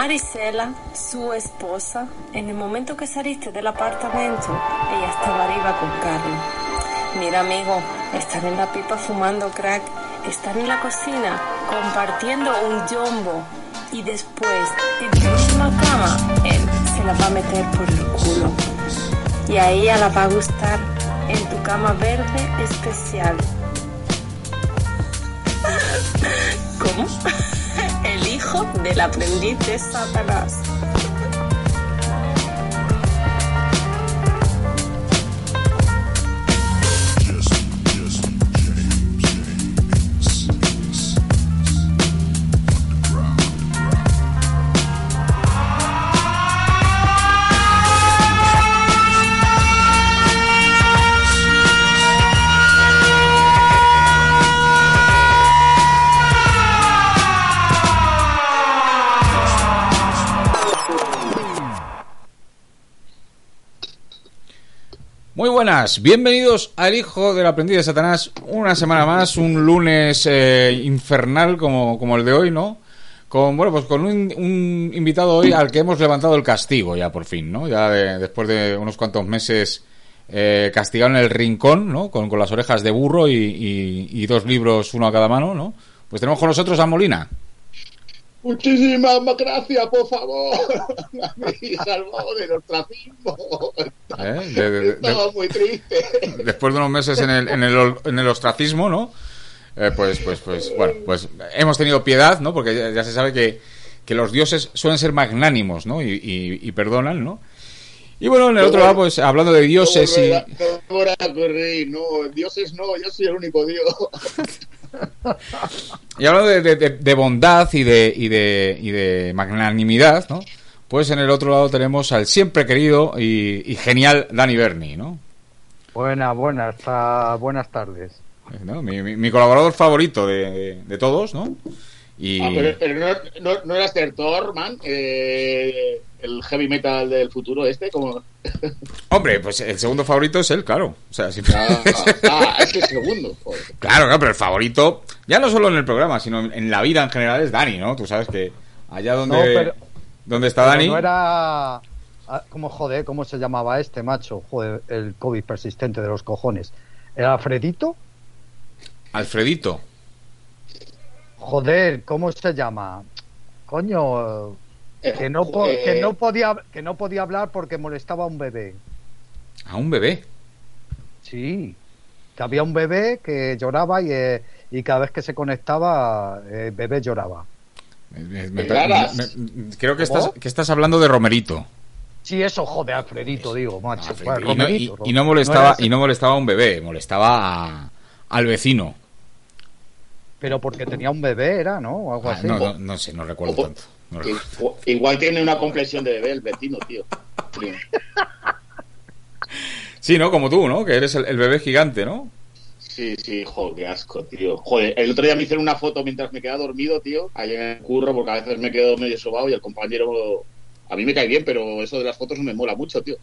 Marisela, su esposa, en el momento que saliste del apartamento, ella estaba arriba con Carlos. Mira, amigo, estar en la pipa fumando crack, estar en la cocina compartiendo un jumbo y después en tu última cama, él se la va a meter por el culo. Y a ella la va a gustar en tu cama verde especial. ¿Cómo? Del aprendiz de Satanás. Buenas, bienvenidos al Hijo del Aprendiz de Satanás. Una semana más, un lunes eh, infernal como, como el de hoy, ¿no? Con, bueno, pues con un, un invitado hoy al que hemos levantado el castigo ya por fin, ¿no? Ya de- después de unos cuantos meses eh, castigado en el rincón, ¿no? Con, con las orejas de burro y, y- y dos libros, uno a cada mano, ¿no? Pues tenemos con nosotros a Molina. Muchísimas gracias, por favor. Me salvado del ostracismo. ¿eh? De- de- de- Estaba muy triste. después de unos meses en el, en el, en el ostracismo, ¿no? Eh, pues, pues, pues, bueno, pues hemos tenido piedad, ¿no? Porque ya, ya se sabe que, que los dioses suelen ser magnánimos, ¿no? Y, y- y perdonan, ¿no? Y bueno, en el otro lado, pues hablando de dioses y... No volverá a correr, no, dioses no, yo soy el único dios. Y hablando de, de- de- de bondad y de, y, de, y de magnanimidad, ¿no? Pues en el otro lado tenemos al siempre querido y, y genial Dani Berni, ¿no? Buenas, buenas, buenas tardes. ¿No? Mi, mi- mi colaborador favorito de todos, ¿no? Y... Ah, pero, pero no, no, no era Esther Thorman, eh, el heavy metal del futuro este, como... Hombre, pues el segundo favorito es él, claro. O sea, si- Ah, ah, es el segundo. joder. Claro, claro, pero el favorito, ya no solo en el programa, sino en, la vida en general es Dani, ¿no? Tú sabes que allá donde, No, pero- donde está Pero Dani... No era. ah, ¿Cómo joder? ¿Cómo se llamaba este macho? Joder, el COVID persistente de los cojones. ¿Era Alfredito? Alfredito. Joder, ¿cómo se llama? Coño, que no, po- Eh, que no podía que no podía hablar porque molestaba a un bebé. A un bebé. Sí, que había un bebé que lloraba y, eh, y cada vez que se conectaba, eh, el bebé lloraba. Me- me- me- Claras. me- creo que estás, que estás hablando de Romerito. Sí, eso, joder, Alfredito, digo, macho. Ah, Bueno, y, no, y- Romerito, y no Ro- molestaba, y no molestaba a un bebé, molestaba a- al vecino. Pero porque tenía un bebé, era, ¿no? O algo Ah, así. no, no, no sé, no recuerdo tanto. No I- recuerdo. Igual tiene una complexión de bebé el vecino, tío. Sí, ¿no? Como tú, ¿no? Que eres el, el bebé gigante, ¿no? Sí, sí, joder, qué asco, tío. Joder, el otro día me hicieron una foto mientras me quedaba dormido, tío, ahí en el curro, porque a veces me quedo medio sobado y el compañero, a mí me cae bien, pero eso de las fotos no me mola mucho, tío.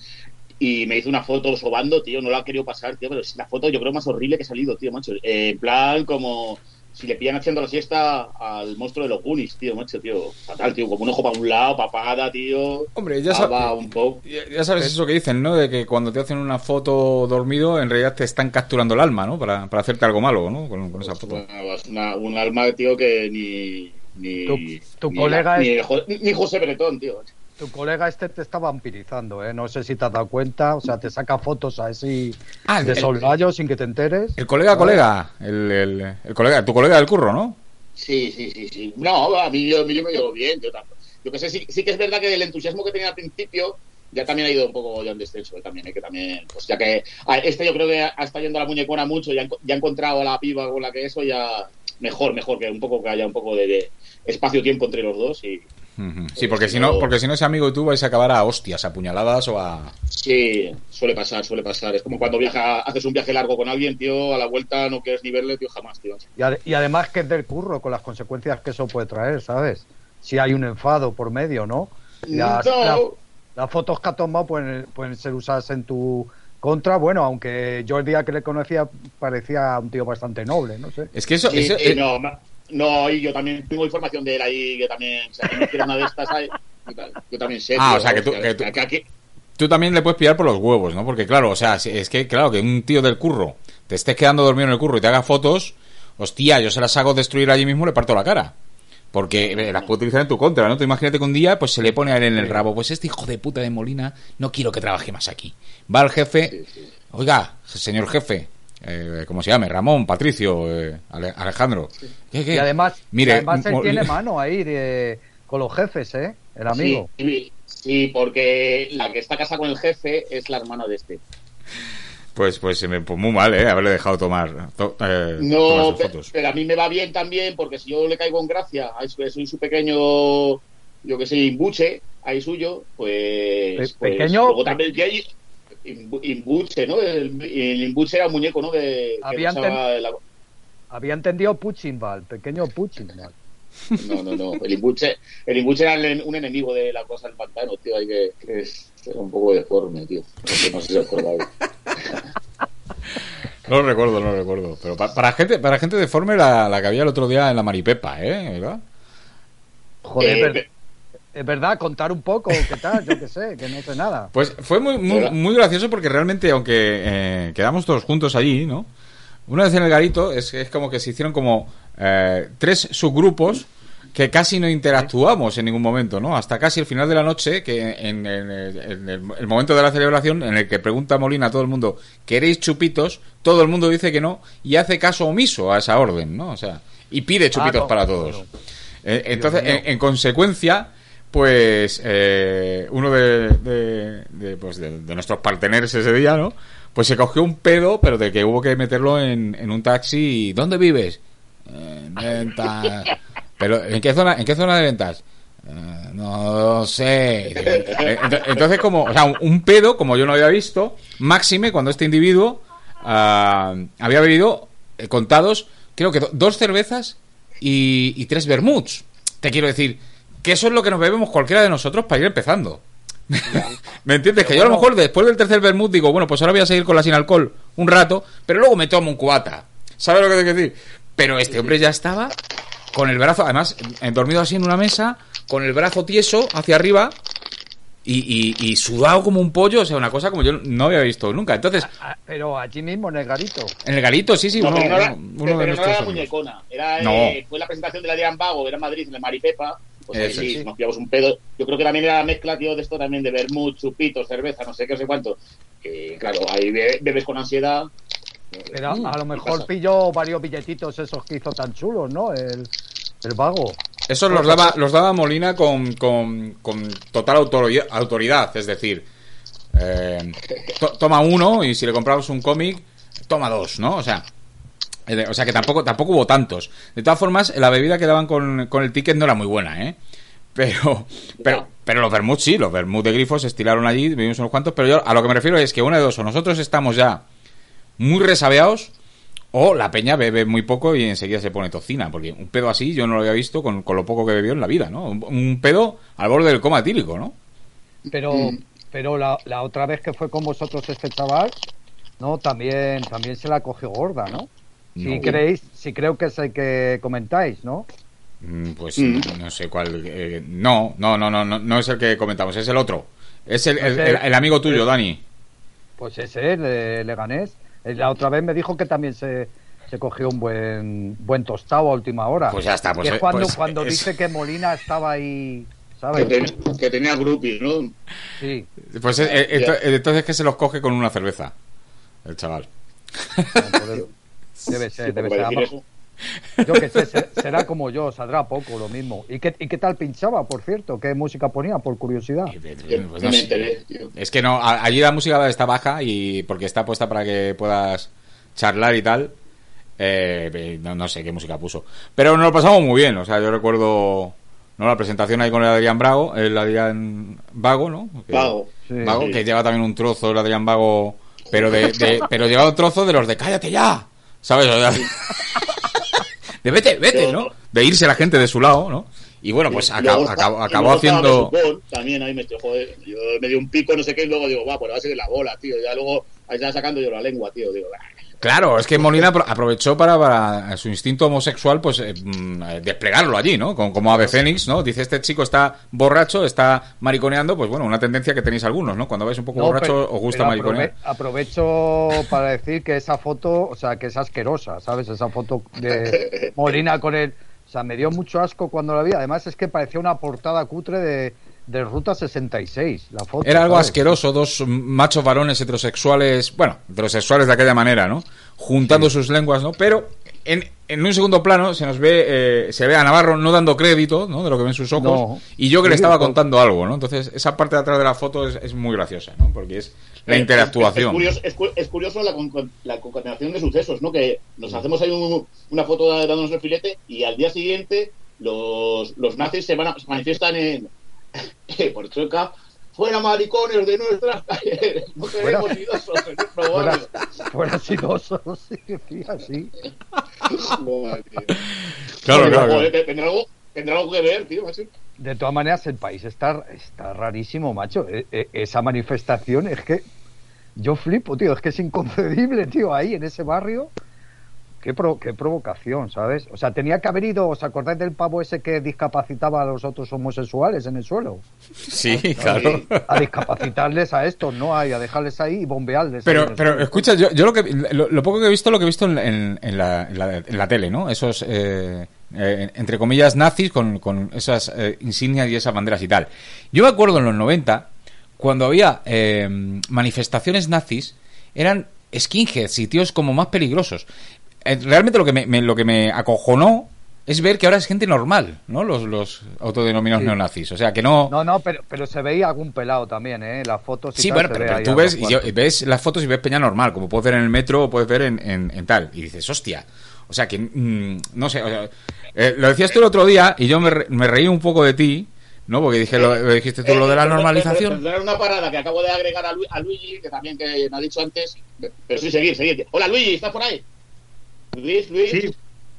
Y me hizo una foto sobando, tío, no la ha querido pasar, tío, pero es la foto yo creo más horrible que ha salido, tío, macho. Eh, en plan, como si le pillan haciendo la siesta al monstruo de los Goonies, tío, macho, tío. Fatal, tío, como un ojo para un lado, papada, tío. Hombre, ya sabes, un poco. ya, ya sabes eso que dicen, ¿no? De que cuando te hacen una foto dormido, en realidad te están capturando el alma, ¿no? Para, para hacerte algo malo, ¿no? Con, con esa foto. Una, una- un alma, tío, que ni. Ni, Tu- tu ni colega es- ni- ni José Bretón, tío. Tu colega este te está vampirizando, ¿eh? No sé si te has dado cuenta. O sea, te saca fotos así Ah, de sollayo sin que te enteres. El colega, colega, el, el, el colega, tu colega del curro, ¿no? Sí, sí, sí, sí. No, a mí yo, yo me llevo bien. Yo, tampoco. yo que sé, sí, sí que es verdad que el entusiasmo que tenía al principio ya también ha ido un poco ya en descenso. eh, También, eh, que también, pues ya que. a- Este yo creo que ha- está yendo a la muñecona mucho, ya, ya ha encontrado a la piba con la que eso, ya. Mejor, mejor, que un poco que haya un poco de, de espacio-tiempo entre los dos y. Ujú. Sí, porque si no, porque si no ese amigo y tú vais a acabar a hostias, a puñaladas o a... Sí, suele pasar, suele pasar. Es como cuando viaja, haces un viaje largo con alguien, tío, a la vuelta no quieres ni verle, tío, jamás, tío. Y, ade- y además que es del curro, con las consecuencias que eso puede traer, ¿sabes? Si hay un enfado por medio, ¿no? Las, No. la- las fotos que ha tomado pueden, pueden ser usadas en tu contra. Bueno, aunque yo el día que le conocía parecía un tío bastante noble, no sé. Es que eso... Sí, eso- sí, eh, no, ma- No, y yo también tengo información de él ahí, que también, o sea, que una de estas ahí, y tal. Yo también sé. Ah, tío, o sea, que tú- que tú- que aquí- Tú también le puedes pillar por los huevos, ¿no? Porque claro, o sea, es que, claro, que un tío del curro te estés quedando dormido en el curro y te haga fotos, hostia, yo se las hago destruir allí mismo, le parto la cara. Porque las puedo utilizar en tu contra, ¿no? Tú imagínate que un día pues se le pone a él en el rabo, pues este hijo de puta de Molina, no quiero que trabaje más aquí. Va el jefe, oiga, señor jefe, eh, ¿cómo se llame? Ramón, Patricio, eh, Ale- Alejandro. ¿Qué, qué? Y además, Mire, y además él tiene mano ahí de- con los jefes, ¿eh? El amigo. Sí, sí, sí, porque la que está casada con el jefe es la hermana de este. Pues, pues, se me, pues muy mal, ¿eh? Haberle dejado tomar, to- eh, No, fotos. pero a mí me va bien también, porque si yo le caigo en gracia, soy, su pequeño, yo que sé, imbuche, ahí suyo, pues. Pe- pues pequeño- Luego también imbuche, ¿no? El, el imbuche era un muñeco, ¿no? Que, que la- Había entendido Puchinbal, pequeño Puchinbal. No, no, no. El imbuche, el imbuche era el- un enemigo de la cosa del pantano, tío. Hay que, que es era un poco deforme, tío. No sé, si os acordáis. No lo recuerdo, no lo recuerdo. Pero pa- para gente, para gente deforme la, la que había el otro día en la Maripepa, ¿eh? ¿Verdad? Joder, Eh, es verdad, contar un poco, ¿qué tal? Yo qué sé, que no sé nada. Pues fue muy, muy, gracioso porque realmente, aunque eh, quedamos todos juntos allí, ¿no? Una vez en el garito, es, es como que se hicieron como eh, tres subgrupos que casi no interactuamos en ningún momento, ¿no? Hasta casi el final de la noche, que en, en el, en el- el momento de la celebración, en el que pregunta Molina a todo el mundo, ¿queréis chupitos? Todo el mundo dice que no y hace caso omiso a esa orden, ¿no? O sea, y pide chupitos no, para todos. claro. Eh, entonces, en consecuencia, pues eh, uno de, de, de, pues, de- nuestros parteneres ese día, ¿no? Pues se cogió un pedo, pero de que hubo que meterlo en, un taxi. ¿Dónde vives? En ventas. ¿Pero en qué zona, en qué zona de ventas? "Eh, no sé. Eh, ent- Entonces, como, o sea, un- pedo, como yo no había visto, máxime cuando este individuo ah, había bebido eh, contados, creo que do- dos cervezas y, y tres vermuts. Te quiero decir que eso es lo que nos bebemos cualquiera de nosotros para ir empezando. ¿Me entiendes? Que yo a lo mejor después del tercer vermut digo, bueno, pues ahora voy a seguir con la sin alcohol un rato, pero luego me tomo un cubata. ¿Sabes lo que te quiero decir? Pero este hombre ya estaba con el brazo, además, dormido así en una mesa, con el brazo tieso hacia arriba y, y- y sudado como un pollo, o sea, una cosa como yo no había visto nunca. Entonces, Pero allí mismo, en el garito. en el garito, sí, sí, No, uno, pero no era, uno- uno pero de no nuestros era amigos. muñecona. Era, No. eh, fue la presentación de la Adrián Vago, era en Madrid, en el Maripepa. Pues ahí Eso sí, es. nos pillamos un pedo. Yo creo que también era la mezcla, tío, de esto también de vermut, chupitos, cerveza, no sé qué, no sé cuánto. Que, claro, ahí be- bebes con ansiedad. Pero a, Mm, a lo ¿qué mejor pilló varios billetitos esos que hizo tan chulos, ¿no? El, el vago. Esos los daba, los daba Molina con, con, con total autoridad, autoridad, es decir, eh, to- toma uno y si le compramos un cómic, toma dos, ¿no? O sea, o sea que tampoco, tampoco hubo tantos. De todas formas, la bebida que daban con, con el ticket no era muy buena, ¿eh? Pero, pero, pero los vermouth sí, los vermouth de grifos se estiraron allí, vimos unos cuantos, pero yo a lo que me refiero es que una de dos, o nosotros estamos ya muy resabeados, o la peña bebe muy poco y enseguida se pone tocina, porque un pedo así yo no lo había visto con, con lo poco que bebió en la vida, ¿no? Un, un pedo al borde del coma etílico, ¿no? Pero, Mm. pero la, la otra vez que fue con vosotros este chaval, no, también, también se la cogió gorda, ¿no? Si No. creéis, si creo que es el que comentáis, ¿no? Mm, Pues Mm. no sé cuál. eh, no, no, no, no, no, es el que comentamos, es el otro. Es el, el- Ese- el- el amigo tuyo, Dani. Pues ese, el de Leganés. Eh, La otra vez me dijo que también se, se cogió un buen buen tostado a última hora. Pues ya está, pues, Que es eh, cuando, pues, cuando es- dice que Molina estaba ahí, Que, ¿sabes? ten- que tenía groupies, ¿no? Sí. Pues eh, eh, ento- entonces que se los coge con una cerveza. El chaval. Joder, Debe ser, Sí, debe ser. eso. Yo que sé, se- será como yo, saldrá poco lo mismo. ¿Y qué, ¿Y qué tal pinchaba, por cierto? ¿Qué música ponía, por curiosidad? Yo Pues no no sé. Es que no, allí la música está baja y porque está puesta para que puedas charlar y tal. Eh, eh, no, no sé qué música puso. Pero nos lo pasamos muy bien. O sea, yo recuerdo no la presentación ahí con el Adrián Brago, el Adrián Vago, ¿no? Que- Vago. Sí. Vago, Sí. que lleva también un trozo el Adrián Vago, pero de, de- pero lleva un trozo de los de cállate ya, ¿sabes? De vete, vete, ¿no? De irse la gente de su lado, ¿no? Y bueno, pues acabó, haciendo... También ahí me joder, yo me dio un pico, no sé qué, y luego digo, va, pues va a ser la bola, tío. Ya luego ahí estaba sacando yo la lengua, tío. Digo, "Bah, Claro, es que Molina apro- aprovechó para, para su instinto homosexual, pues eh, mm, eh, desplegarlo allí, ¿no? Como, como ave fénix, ¿no? Dice, este chico está borracho, está mariconeando, pues bueno, una tendencia que tenéis algunos, ¿no? Cuando vais un poco No, borracho pero- os gusta mariconear. aprove- aprovecho para decir que esa foto, o sea, que es asquerosa, ¿sabes? Esa foto de Molina con él. O sea, me dio mucho asco cuando la vi. Además, es que parecía una portada cutre de, de Ruta 66. La foto, Era algo ¿sabes? asqueroso, dos machos varones heterosexuales, bueno, heterosexuales de aquella manera, ¿no? Juntando sus lenguas, ¿no? Pero en, en un segundo plano se nos ve, eh, se ve a Navarro no dando crédito, ¿no? De lo que ven sus ojos. No. Y yo que le estaba contando algo, ¿no? Entonces, esa parte de atrás de la foto es, es muy graciosa, ¿no? Porque es la Eh, interactuación. Es, curioso, es, es curioso la, con- la concatenación de sucesos, ¿no? Que nos hacemos ahí un- una foto dándonos el filete y al día siguiente los, los nazis se, van a- se manifiestan en por Chueca. Fuera maricones de nuestras calles. No queremos Fuera- idosos en nuestro Fuera, barrio. fuera sidoso, sí, sí, así. Claro, claro, joder. Tendrá algo, tendrá algo que ver, tío, macho. De todas maneras, el país está, está rarísimo, macho. E- e- esa manifestación es que yo flipo, tío. Es que es inconcebible, tío, ahí en ese barrio. Qué, pro- qué provocación, ¿sabes? O sea, tenía que haber ido, ¿os acordáis del pavo ese que discapacitaba a los otros homosexuales en el suelo? Sí, claro. A discapacitarles a estos, ¿no? A dejarles ahí y bombearles. Pero, pero suelo. escucha, yo, yo lo, que, lo, lo poco que he visto, lo que he visto en, en- en la, en la- en la tele, ¿no? Esos, eh, eh, entre comillas, nazis con, con esas eh, insignias y esas banderas y tal. Yo me acuerdo en los 90, cuando había eh, manifestaciones nazis, eran skinheads y tíos como más peligrosos. Eh, realmente lo que me, me- lo que me acojonó es ver que ahora es gente normal, ¿no? Los, los autodenominados Sí. neonazis. O sea, que no... No, no, pero, pero se veía algún pelado también, ¿eh? Las fotos y Sí, tal, bueno, pero, pero tú ves, y yo- ves las fotos y ves peña normal, como puedes ver en el metro o puedes ver en, en- en tal. Y dices, hostia. O sea, que mm, no sé. o sea, eh, lo decías tú el otro día y yo me, re- me reí un poco de ti, ¿no? Porque dije, lo, lo dijiste tú, lo de la Eh, normalización. Tendrá una parada que acabo de agregar a, Lu- a Luigi, que también que me ha dicho antes. Pero sí, seguir, seguir. Hola, Luigi, ¿estás por ahí? Luis, Luis. Sí.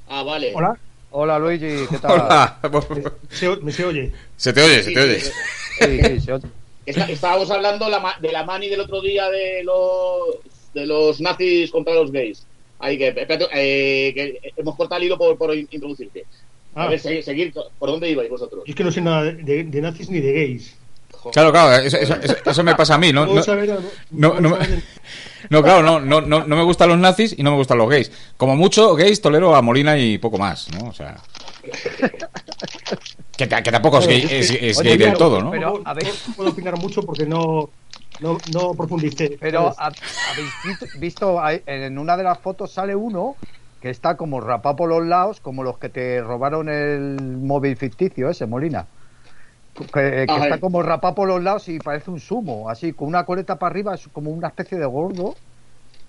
Ah, vale. Hola, Hola, Luigi, ¿qué tal? Hola. se, o- me se oye. Se te oye, se Sí, te oye. sí, Sí, sí, se oye. Está- estábamos hablando la ma- de la mani del otro día de los de los nazis contra los gays. Ahí que, espérate, eh, que hemos cortado el hilo por, por introducirte. A Ah, ver, seguir, seguir, ¿por dónde ibais vosotros? es que no sé nada de, de nazis ni de gays. Claro, claro, eso, eso- eso- eso me pasa a mí, ¿no? No, no, claro, no, no, no, no me gustan los nazis y no me gustan los gays. Como mucho, gays tolero a Molina y poco más, ¿no? O sea... Que, ta- que tampoco es gay, es, es Oye, gay del claro, todo, ¿no? pero- a ver. no puedo opinar mucho porque no, no, no profundicé. Pero habéis visto- en una de las fotos sale uno que está como rapado por los lados, como los que te robaron el móvil ficticio ese, Molina. Que, que Ah, está eh. como rapado por los lados y parece un sumo, así, con una coleta para arriba, es como una especie de gordo,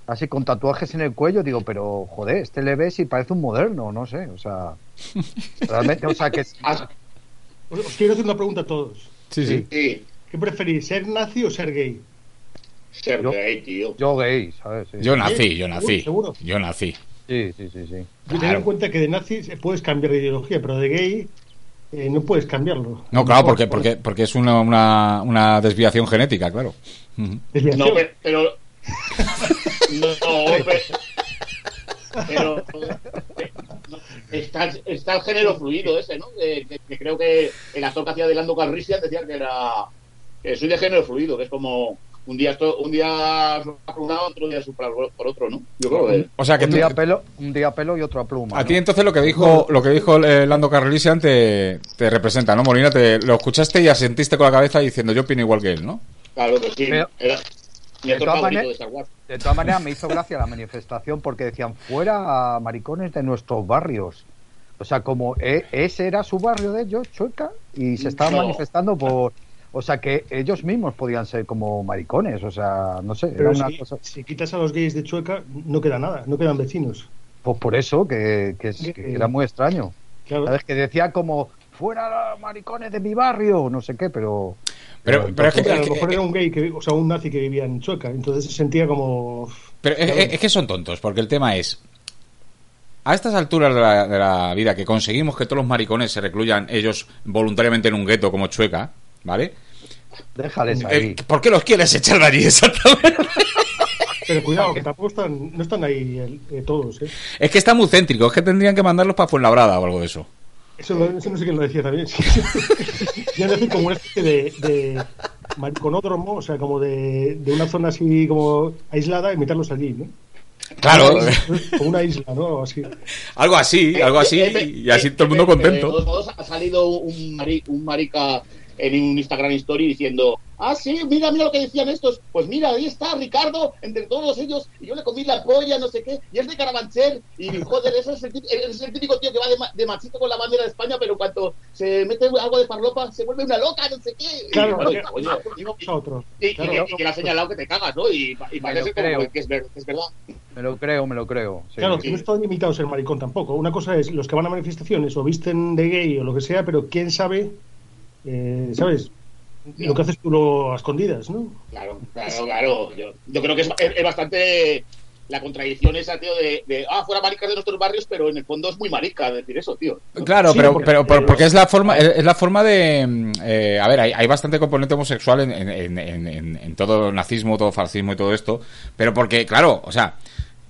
así con tatuajes en el cuello. Digo, pero joder, este le ves y parece un moderno, no sé, o sea. Realmente, o sea, que. Ah, Os, os quiero hacer una pregunta a todos. Sí, sí. sí, ¿Qué preferís, ser nazi o ser gay? ser Yo- gay, tío. Yo gay, ¿sabes? Sí, Yo nací, yo nací. ¿Seguro? Yo nací. sí, sí, sí. sí. Y Ten Claro. en cuenta que de nazis eh, puedes cambiar de ideología, pero de gay eh, no puedes cambiarlo. No, claro, porque, Por- porque, porque es una, una, una desviación genética, claro. Desviación. No, pero. no, pero. pero no, está, está el género fluido ese, ¿no? Que, que- que creo que el actor que hacía de Lando Calrissian decía que era. que soy de género fluido, que es como. Un día, esto, un día por un lado, otro día por por otro, ¿no? Yo creo que. O sea que un tú- día pelo, un día pelo y otro a pluma. a ¿no? ti entonces lo que dijo lo que dijo eh, Lando Carlisian te, te representa, ¿no? Molina, te lo escuchaste y asentiste con la cabeza diciendo yo opino igual que él, ¿no? Claro que sí. Pero- Era de todas maneras- de todas maneras, me hizo gracia la manifestación porque decían fuera maricones de nuestros barrios. O sea, como e- ese era su barrio de ellos, Chueca, y se estaban No. manifestando por. O sea, que ellos mismos podían ser como maricones. O sea, no sé, era Pero una si, cosa. si quitas a los gays de Chueca, no queda nada, no quedan vecinos. Pues por eso, que, que es- que era muy extraño. Claro. ¿Sabes? Que decía como fuera los maricones de mi barrio, no sé qué, pero. Pero, pero es que, a lo mejor era un gay, que, o sea, un nazi que vivía en Chueca, entonces se sentía como... pero es que son tontos, porque el tema es a estas alturas de la, de la vida que conseguimos que todos los maricones se recluyan ellos voluntariamente en un gueto como Chueca, ¿vale? Déjales Eh, ahí. ¿Por qué los quieres echar de allí exactamente? Pero cuidado, que tampoco están, no están ahí el- eh, todos, ¿eh? Es que está muy céntrico, es que tendrían que mandarlos para Fuenlabrada o algo de eso. Eso, lo- eso no sé quién lo decía también. Ya decir como una especie de, de mariconódromo, o sea, como de, de una zona así como aislada y meterlos allí, ¿no? Claro, Como una isla, ¿no? Así. algo así, algo así, Eh, eh, y así eh, todo el mundo eh, pero De contento. todos modos, ha salido un, mari- un marica en un Instagram Story diciendo, ah, sí, mira, mira lo que decían estos. Pues mira, ahí está Ricardo, entre todos ellos, y yo le comí la polla, no sé qué, y es de Carabanchel, y joder, ese es el, típico, ese es el típico tío que va de, ma- de machito con la bandera de España, pero cuando se mete algo de farlopa, se vuelve una loca, no sé qué. Y, Claro, y- que, y que le ha señalado que te cagas, ¿no? Y, y parece como que es, ver- que es verdad. Me lo creo, me lo creo. sí. Claro, que no están limitados a ser maricón tampoco. Una cosa es los que van a manifestaciones o visten de gay o lo que sea, pero quién sabe, eh, ¿sabes? Lo que haces tú lo, a escondidas, ¿no? Claro, claro, claro. Yo, yo creo que es, es- es bastante la contradicción esa, tío, de, de, ah, fuera maricas de nuestros barrios, pero en el fondo es muy marica decir eso, tío. Claro, Sí, pero, porque- pero, pero- porque es la forma, es la forma de, eh, a ver, hay, hay bastante componente homosexual en, en, en, en- en- en todo el nazismo, todo fascismo y todo esto, pero porque, claro, o sea,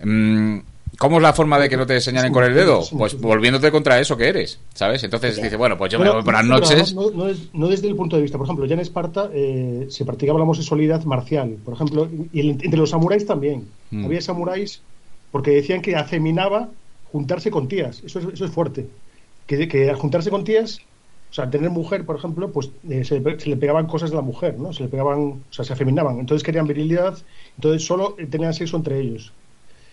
mm, ¿cómo es la forma de que no te señalen con el dedo? Pues volviéndote contra eso que eres, ¿sabes? Entonces dice, bueno, pues yo me Bueno, voy por las noches. No, no es- no desde el punto de vista, por ejemplo, ya en Esparta eh, se practicaba la homosexualidad marcial, por ejemplo, y el- entre los samuráis también. Mm. Había samuráis porque decían que afeminaba juntarse con tías. Eso es, eso es fuerte. Que, que al juntarse con tías, o sea, tener mujer, por ejemplo, pues eh, se, se le pegaban cosas de la mujer, ¿no? Se le pegaban, o sea, se afeminaban. Entonces querían virilidad, entonces solo eh, tenían sexo entre ellos.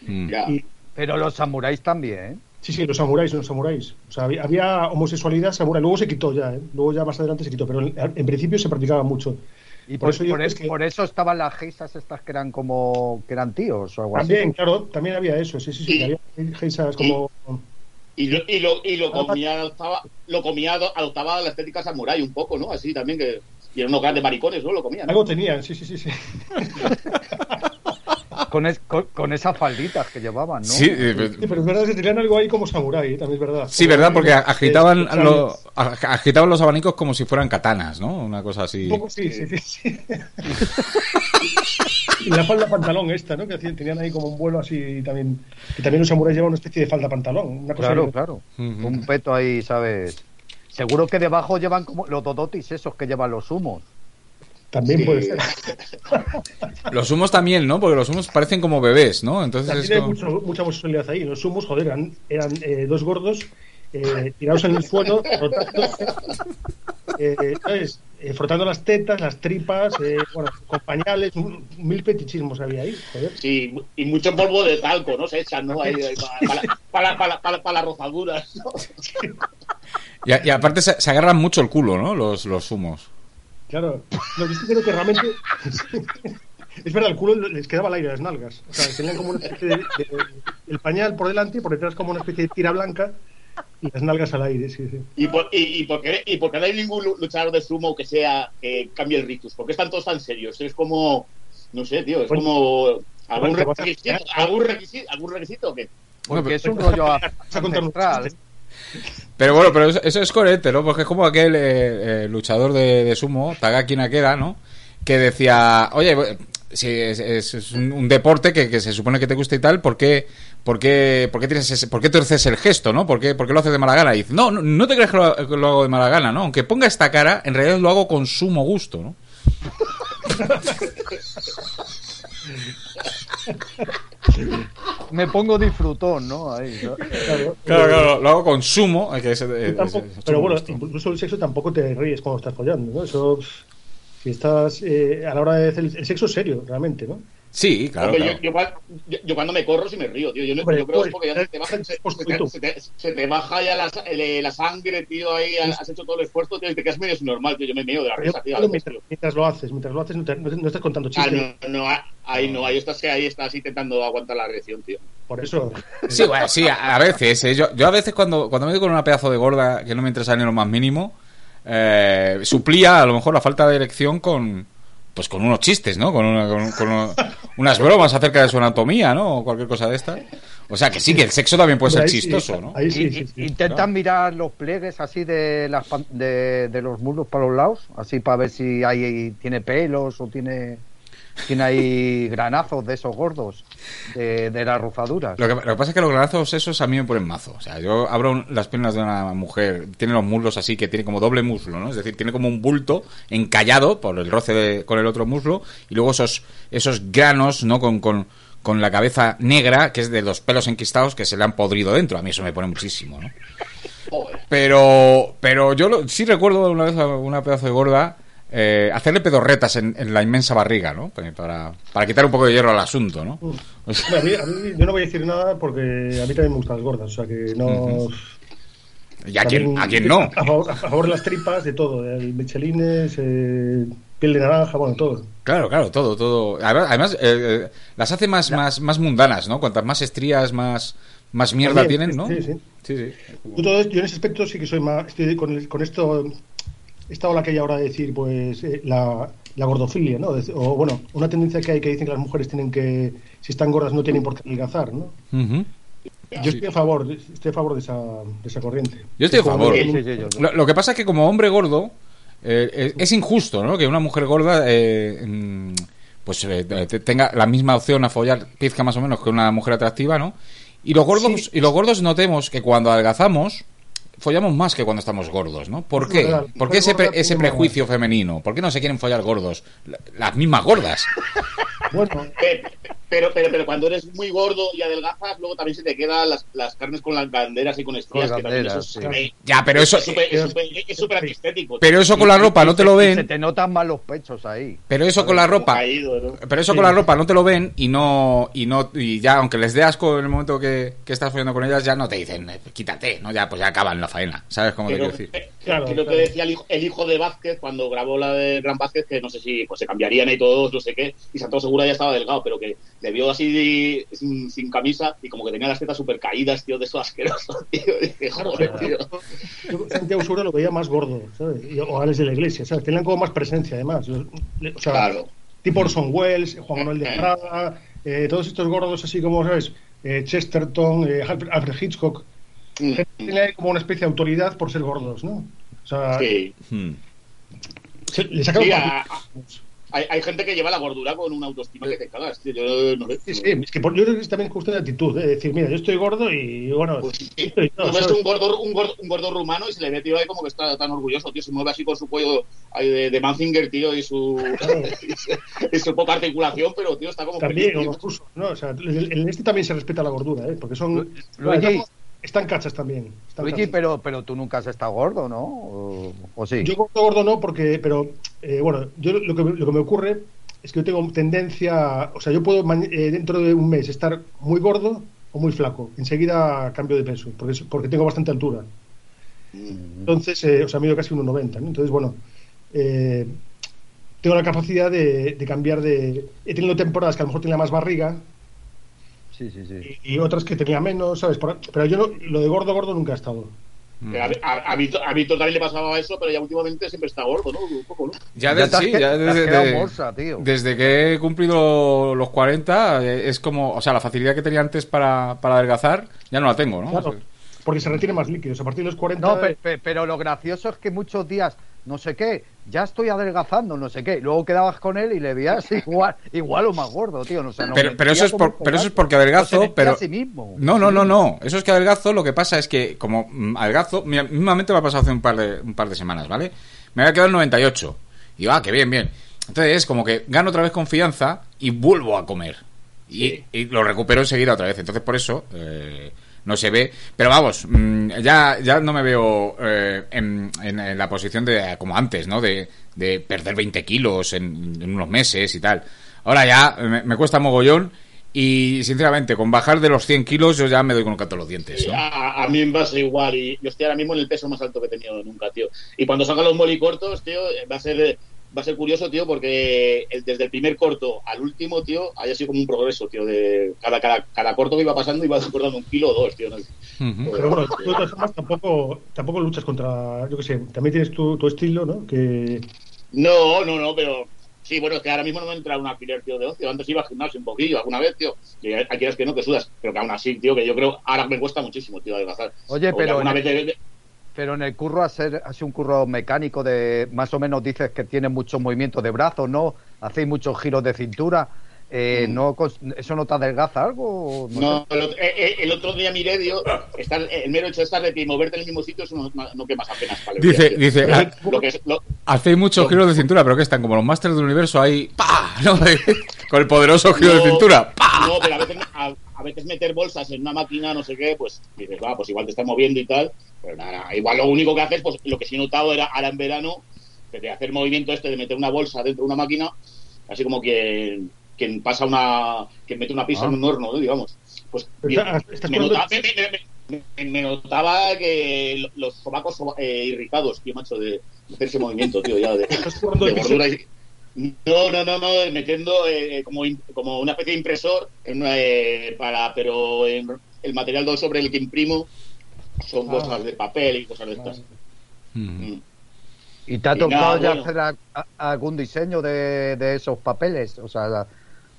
Mm. Y, Pero los samuráis también. Sí, sí, los samuráis, los samuráis. O sea, había, había homosexualidad samurái. Luego se quitó ya, ¿eh? Luego ya más adelante se quitó, pero en, en principio se practicaba mucho. Y Por por, eso por creo es- que- por eso estaban las geisas estas que eran como que eran tíos o algo También, así. claro, también había eso, sí, sí, sí. Y- había geisas como... Y lo, y lo, y lo comía, adoptaba, lo comía, adoptaba la estética samurai un poco, ¿no? Así también que... Y eran unos grandes maricones, ¿no? Lo comían. Algo tenían, sí, sí, sí. sí. Con, es- con, con esas falditas que llevaban, ¿no? Sí, eh, Sí, pero es verdad que tenían algo ahí como samurái, ¿eh? también es verdad. sí, Como ¿verdad? Porque agitaban, de- lo- ag- agitaban los abanicos como si fueran katanas, ¿no? Una cosa así. Un poco sí, sí, sí. sí. y la falda pantalón esta, ¿no? Que hacían- tenían ahí como un vuelo así también. Que también los samuráis llevaban una especie de falda pantalón. Una cosa Claro, que- claro. Un peto ahí, ¿sabes? Seguro que debajo llevan como los dodotis esos que llevan los humos. También Sí. puede ser. Los humos también, ¿no? Porque los humos parecen como bebés, ¿no? Entonces es También hay como- mucho- mucha homosexualidad ahí. Los sumos, joder, eran, eran eh, dos gordos eh, tirados en el suelo, frotando, eh, ¿sabes? Eh, frotando las tetas, las tripas, eh, bueno, con pañales, un- mil fetichismos había ahí, joder. Sí, y mucho polvo de talco, ¿no? Se echan, ¿no? Ahí, ahí, para, para, para, para, para las rozaduras, ¿no? Y, a- y aparte se, se agarran mucho el culo, ¿no? Los, los humos. Claro. No, yo sí creo que realmente. Es verdad, el culo les quedaba al aire a las nalgas. O sea, tenían como una especie de, de- El pañal por delante y por detrás como una especie de tira blanca y las nalgas al aire, sí, sí. ¿Y por, y, y, por qué, ¿Y por qué no hay ningún lu- luchador de sumo que sea que cambie el rictus? ¿Por qué están todos tan serios? Es como, no sé, tío, es Bueno, como algún bueno, a- requisito, algún requisito, algún requisito o qué? Porque pero- es un rollo ancestral. Pero bueno, pero eso, es coherente, ¿no? Porque es como aquel eh, eh, luchador de, de sumo, Tagaki Nakeda, ¿no? Que decía, oye, si es, un, deporte que, que se supone que te gusta y tal, ¿por qué, por qué, por qué tienes ese, por qué torces el gesto, ¿no? ¿Por qué, por qué lo haces de mala gana? Y dice, no, no, te crees que lo, que lo hago de mala gana, ¿no? Aunque ponga esta cara, en realidad lo hago con sumo gusto, ¿no? Me pongo disfrutón, ¿no? Ahí, ¿no? Claro, Claro, claro, lo hago con sumo. que es, eh, tampoco- es- pero bueno, gusto. incluso el sexo tampoco te ríes cuando estás follando, ¿no? Eso, estás eh, a la hora de hacer el, el sexo es serio, realmente, ¿no? Sí, claro, Hombre, claro. Yo, yo yo- cuando me corro sí me río, tío. Yo, no, Hombre, yo creo que pues, es porque ya se te, baja, se, se te- tú. se te- se te baja ya la, el- la sangre, tío, ahí has hecho todo el esfuerzo, tío, y te quedas medio normal, tío. Yo me meo de la risa, tío. veces, mientras, tío. mientras lo haces, mientras lo haces, no, te- no no estás contando Ah, chistes. no, no, ah, ahí no, ahí estás, ahí estás intentando aguantar la reacción, tío. Por eso. Sí, bueno, sí, a, a veces. eh, Yo, yo a veces cuando, cuando me doy con una pedazo de gorda que no me interesa ni lo más mínimo, eh, suplía a lo mejor la falta de erección con pues con unos chistes, ¿no? Con, una- con- unas bromas acerca de su anatomía, ¿no? O cualquier cosa de esta. O sea que sí, que el sexo también puede ser Ahí sí, chistoso, ¿no? Ahí sí, Y- sí, y- sí. intentan mirar los pliegues así de, las, de, de los muslos para los lados, así para ver si hay tiene pelos o tiene... tiene ahí granazos de esos gordos, de, de las ruzaduras. Lo que, lo que pasa es que los granazos esos a mí me ponen mazo. O sea, yo abro un- las piernas de una mujer, tiene los muslos así, que tiene como doble muslo, ¿no? Es decir, tiene como un bulto encallado por el roce de- con el otro muslo y luego esos, esos granos, ¿no? Con, con, con la cabeza negra, que es de los pelos enquistados que se le han podrido dentro. A mí eso me pone muchísimo, ¿no? Pero, pero yo lo- sí recuerdo una vez a una pedazo de gorda eh, hacerle pedorretas en, en la inmensa barriga, ¿no? Para, para quitar un poco de hierro al asunto, ¿no? O sea, A mí- a mí- yo no voy a decir nada porque a mí también me gustan las gordas, o sea que no. ¿Y a quién, a quién no? A favor, a favor de las tripas, de todo, de michelines, eh, piel de naranja, bueno, todo. Claro, claro, todo, todo. Además, eh, eh, las hace más, más, más mundanas, ¿no? Cuantas más estrías, más, más mierda También, tienen, ¿no? sí, sí. Sí, sí. Yo, todo yo en ese aspecto sí que soy más. Estoy con, el- con esto. Esta ola que hay ahora de decir, pues, eh, la, la gordofilia, ¿no? O, bueno, una tendencia que hay que dicen que las mujeres tienen que. Si están gordas, no tienen por qué adelgazar, ¿no? Yo estoy a favor, estoy a favor de esa, de esa corriente. Yo estoy a favor. Sí, sí, sí, yo- Lo, lo que pasa es que como hombre gordo, eh, es, es injusto, ¿no? Que una mujer gorda eh, pues eh, te- tenga la misma opción a follar pizca más o menos que una mujer atractiva, ¿no? Y los gordos, Sí. y los gordos notemos que cuando adelgazamos, follamos más que cuando estamos gordos, ¿no? ¿Por qué? verdad. ¿Por qué ese, pre- ese más- prejuicio femenino? ¿Por qué no se quieren follar gordos? La- Las mismas gordas. Bueno, Eh, Pero, pero, pero cuando eres muy gordo y adelgazas, luego también se te quedan las, las carnes con las banderas y con estrías, Con que también eso sí. es, Ya, pero eso, es súper- antiestético. pero eso con la ropa no te lo Se ven. te notan mal los pechos ahí. Pero eso con la ropa, Caído, ¿no? Pero eso con la ropa no te lo ven y no y no y ya aunque les dé asco en el momento que, que estás follando con ellas ya no te dicen "Eh, quítate, no ya pues ya acaban la faena, ¿sabes cómo te Creo, quiero decir? Claro, creo claro. que decía el hijo, el hijo de Vázquez cuando grabó la de Gran Vázquez que no sé si pues se cambiarían y todos, no sé qué, y Santos Segura ya estaba delgado, pero que le vio así sin, sin camisa y como que tenía las tetas súper caídas, tío, de eso asqueroso, tío. Y dije, joder, tío. Yo Santiago Segura lo veía más gordo, ¿sabes? Y- O Alex de la Iglesia, ¿sabes? Tenían como más presencia, además. O sea, Claro. tipo Orson Welles, Juan Manuel de Prada, eh, todos estos gordos así como, ¿sabes? Eh, Chesterton, eh, Alfred Alfred Hitchcock. Que Tiene como una especie de autoridad por ser gordos, ¿no? O sea, Sí. Hmm. se- le sacaron Sí, a- Hay, hay gente que lleva la gordura con una autoestima que te cagas, tío. Yo no sé. Sí, sí, es que por- yo creo que es también cuestión de actitud, ¿eh? de decir, mira, yo estoy gordo y bueno, Pues sí. y Tú no, ves un gordo, un, gordo, un gordo rumano y se le ve, tío, ahí como que está tan orgulloso, tío. Se mueve así con su cuello ahí de, de Manzinger, tío, y su, y su poca articulación, pero, tío, está como también, feliz, tío. los rusos, ¿no? O sea, en este también se respeta la gordura, ¿eh? Porque son... Luigi. Están cachas también. están Luigi, cachas. pero, pero tú nunca has estado gordo, ¿no? ¿O, o sí? Yo gordo, gordo no, porque, pero, eh, bueno, yo lo que, lo que me ocurre es que yo tengo tendencia, o sea, yo puedo eh, dentro de un mes estar muy gordo o muy flaco. Enseguida cambio de peso, porque, porque tengo bastante altura. Entonces, eh, o sea, mido casi 1,90, ¿no? Entonces, bueno, eh, tengo la capacidad de, de cambiar de... He tenido temporadas que a lo mejor tenía más barriga Sí, sí, sí. y, y otras que tenía menos, ¿sabes? Por- pero yo no- lo de gordo, gordo nunca he estado. Que A, a, a Víctor, a Víctor también le pasaba eso, pero ya últimamente siempre está gordo, ¿no? Un poco, ¿no? Ya, Ya de- has sí, que- ya desde, de- tío. desde que he cumplido los 40 eh, es como, o sea, la facilidad que tenía antes para, para adelgazar ya no la tengo, ¿no? Claro, porque se retiene más líquidos. A partir de los 40... No, pe- pe- pero, lo gracioso es que muchos días, no sé qué, ya estoy adelgazando, no sé qué. Luego quedabas con él y le veías igual, igual o más gordo, tío. No, sé, no Pero, pero eso es por- pero eso es porque No adelgazo, metía pero a sí mismo. No, no, no, no. Eso es que adelgazo. Lo que pasa es que, como mm, adelgazo, mira, mismamente me ha pasado hace un par de, un par de semanas, ¿vale? Me había quedado en 98. Y digo, ah, qué bien, bien. Entonces es como que gano otra vez confianza y vuelvo a comer. Y, Sí. y lo recupero enseguida otra vez. Entonces por eso eh, no se ve. Pero vamos, mm, ya, ya no me veo eh, en, en- la posición de como antes, ¿no? De, de perder 20 kilos en, unos meses y tal. Ahora ya me, me cuesta mogollón. Y sinceramente, con bajar de los 100 kilos, yo ya me doy con un canto los dientes. A, a mí me pasa igual y yo estoy ahora mismo en el peso más alto que he tenido nunca, tío. Y cuando salgan los molicortos, tío, eh, va a ser va a ser curioso, tío, porque el- desde el primer corto al último, tío, haya sido como un progreso, tío, de cada, cada, cada corto que iba pasando iba recordando un kilo o dos, tío. ¿no? Ujú. Pero bueno, tú de todas formas tampoco, tampoco luchas contra, yo qué sé, también tienes tu, tu estilo, ¿no? Que No, no, no, pero sí, bueno, es que ahora mismo no me entra un alquiler, tío, de ocio. Antes iba al gimnasio un poquillo, alguna vez, tío. Y aquí es que no, que sudas. Pero que aún así, tío, que yo creo, ahora me cuesta muchísimo, tío, adelgazar. Oye, pero alguna en- vez de- de- Pero en el curro, hacer sido un curro mecánico de, más o menos dices que tiene muchos movimientos de brazos, ¿no? Hacéis muchos giros de cintura. Eh, Mm. no, ¿Eso no te adelgaza algo? No No, el, otro- eh, eh, el otro día miré, estar, el mero hecho de estar de pie y moverte en el mismo sitio, eso no, no quemas apenas Dice- dice, Lo- ah, lo que es- lo- Hacéis muchos giros de cintura, pero que están como los Masters del Universo ahí. ¡Pa! ¿no? Con el poderoso giro de cintura. ¡Pa! No, pero a veces, a, a veces meter bolsas en una máquina, no sé qué, pues dices, va, pues igual te estás moviendo y tal. Pero nada, nada, igual lo único que haces, pues lo que sí he notado era ahora en verano, que de hacer movimiento este de meter una bolsa dentro de una máquina, así como quien, quien pasa una. quien mete una pizza Ah. en un horno, ¿no? digamos. Pues bien, me, notaba, me, me- me- me- me notaba que lo- los sobacos soba- eh, irritados, tío, macho, de hacer ese movimiento, tío, ya de, gordura y- no, no, no, no, metiendo eh, como, in- como una especie de impresor en una, eh, para, pero en el material sobre el que imprimo son Ah. cosas de papel y cosas de estas. Mm. Mm. ¿Y te ha Y tocado nada, ya bueno. hacer a- a- algún diseño de, de esos papeles? O sea,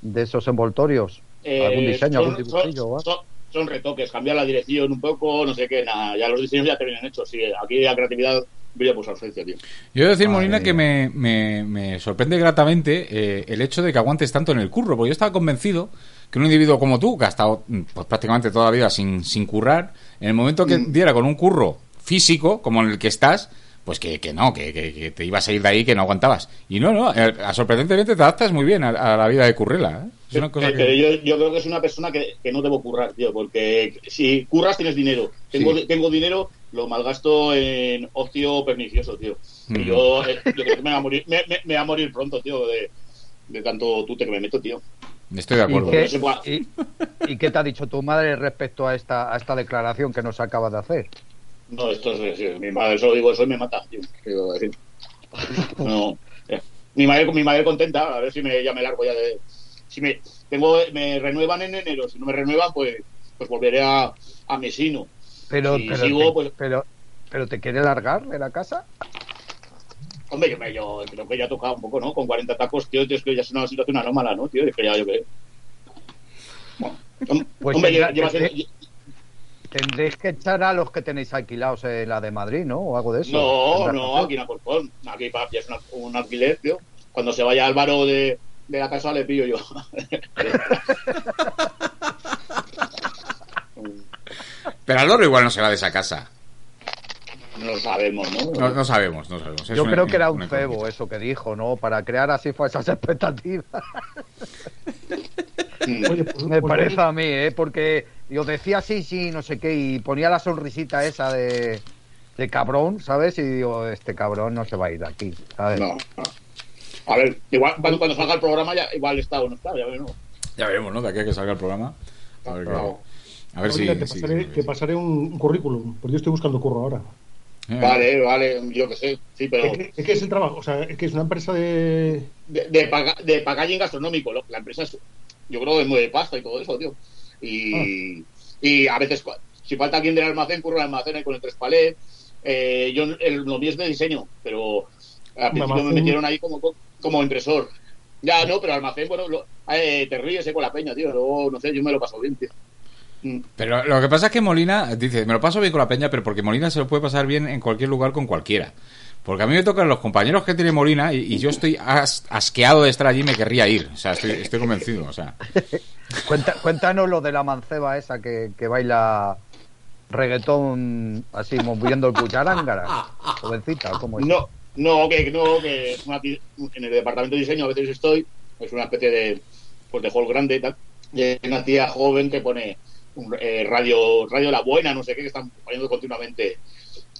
de esos envoltorios. ¿Algún Eh, diseño, son, algún dibujillo? son- algo? son- son retoques, cambiar la dirección un poco, no sé qué, nada, ya los diseños ya te vienen hechos. Sí, aquí la creatividad brilla por su ausencia, tío. Yo he de decir, Molina, que me, me- me sorprende gratamente eh, el hecho de que aguantes tanto en el curro, porque yo estaba convencido que un individuo como tú, que ha estado mm, pues, prácticamente toda la vida sin, sin currar, en el momento que Mm. diera con un curro físico, como en el que estás, pues que, que no, que, que- que te ibas a ir de ahí, que no aguantabas. Y no, no, eh, sorprendentemente te adaptas muy bien a, a la vida de currela. ¿eh? Es una cosa Eh, que... yo, yo creo que es una persona que, que no debo currar, tío, porque si curras tienes dinero. Tengo, Sí. tengo dinero, lo malgasto en ocio pernicioso, tío. Y yo, eh, yo creo que me va a morir, me, me- me va a morir pronto, tío, de, de tanto tute que me meto, tío. Estoy de acuerdo. ¿Y qué, No se puede- y- y qué te ha dicho tu madre respecto a esta, a esta declaración que nos acaba de hacer? No, esto es, mi madre solo digo eso y me mata. No, mi madre, mi madre contenta, a ver si me, ya me largo ya de... Si me, tengo, me renuevan en enero, si no me renuevan, pues, pues volveré a, a Mesino. Pero, Si pero, sigo, te, pues- pero, pero te quiere largar de la casa. Hombre, yo, me- yo creo que ya ha tocado un poco, ¿no? Con 40 tacos, tío, tío, es que ya es una situación anómala, ¿no, tío? Es que ya yo que... Bueno, Pues hombre, lleva tendré- siendo- Tendréis que echar a los que tenéis alquilados en la de Madrid, ¿no? O algo de eso. No, no, aquí en Alcorcón. Aquí pa, ya es una- un alquiler, tío. Cuando se vaya Álvaro de, de la casa le pillo yo. Pero Álvaro igual no se va de esa casa. No lo sabemos, ¿no? No, no sabemos, no sabemos. Es Yo una- creo que era un cebo incógnita. eso que dijo, ¿no? Para crear así falsas expectativas. Mm. Oye, pues- Me pues- parece a mí, ¿eh? Porque yo decía sí, sí, no sé qué, y ponía la sonrisita esa de, de cabrón, ¿sabes? Y digo, este cabrón no se va a ir de aquí, ¿sabes? No, no. A ver, igual cuando, cuando salga el programa ya igual está o no está, ya veremos. Ya veremos, ¿no? De aquí a que salga el programa. A ver, No. a ver si... Mira, te pasaré, te pasaré un, un currículum, porque yo estoy buscando curro ahora. Vale, vale, yo que sé, sí, pero ¿Qué, qué- qué es el trabajo? O sea, es que es una empresa de... de, de, paga- de packaging gastronómico. lo- La empresa es, yo creo que mueve pasta y todo eso, tío. Y, y a veces, si falta alguien del almacén, curro el almacén ahí con el tres palés. Eh, yo, el, lo mío es de diseño, pero al principio me metieron ahí como, como impresor. Ya, no, pero almacén, bueno, lo- eh, te ríes eh, con la peña, tío. Luego, no sé, yo me lo paso bien, tío. Pero lo que pasa es que Molina dice, me lo paso bien con la peña, pero porque Molina se lo puede pasar bien en cualquier lugar con cualquiera. Porque a mí me tocan los compañeros que tiene Molina y, y yo estoy as- asqueado de estar allí y me querría ir. O sea, estoy, estoy convencido. O sea, Cuenta- cuéntanos lo de la manceba esa que, que baila reggaetón así moviendo el cucharángara. Jovencita, ¿cómo es? No, no, que no, que es una ti- en el departamento de diseño a veces estoy, es una especie de pues de hall grande y tal. Y hay una tía joven que pone eh, radio, radio la buena, no sé qué, que están poniendo continuamente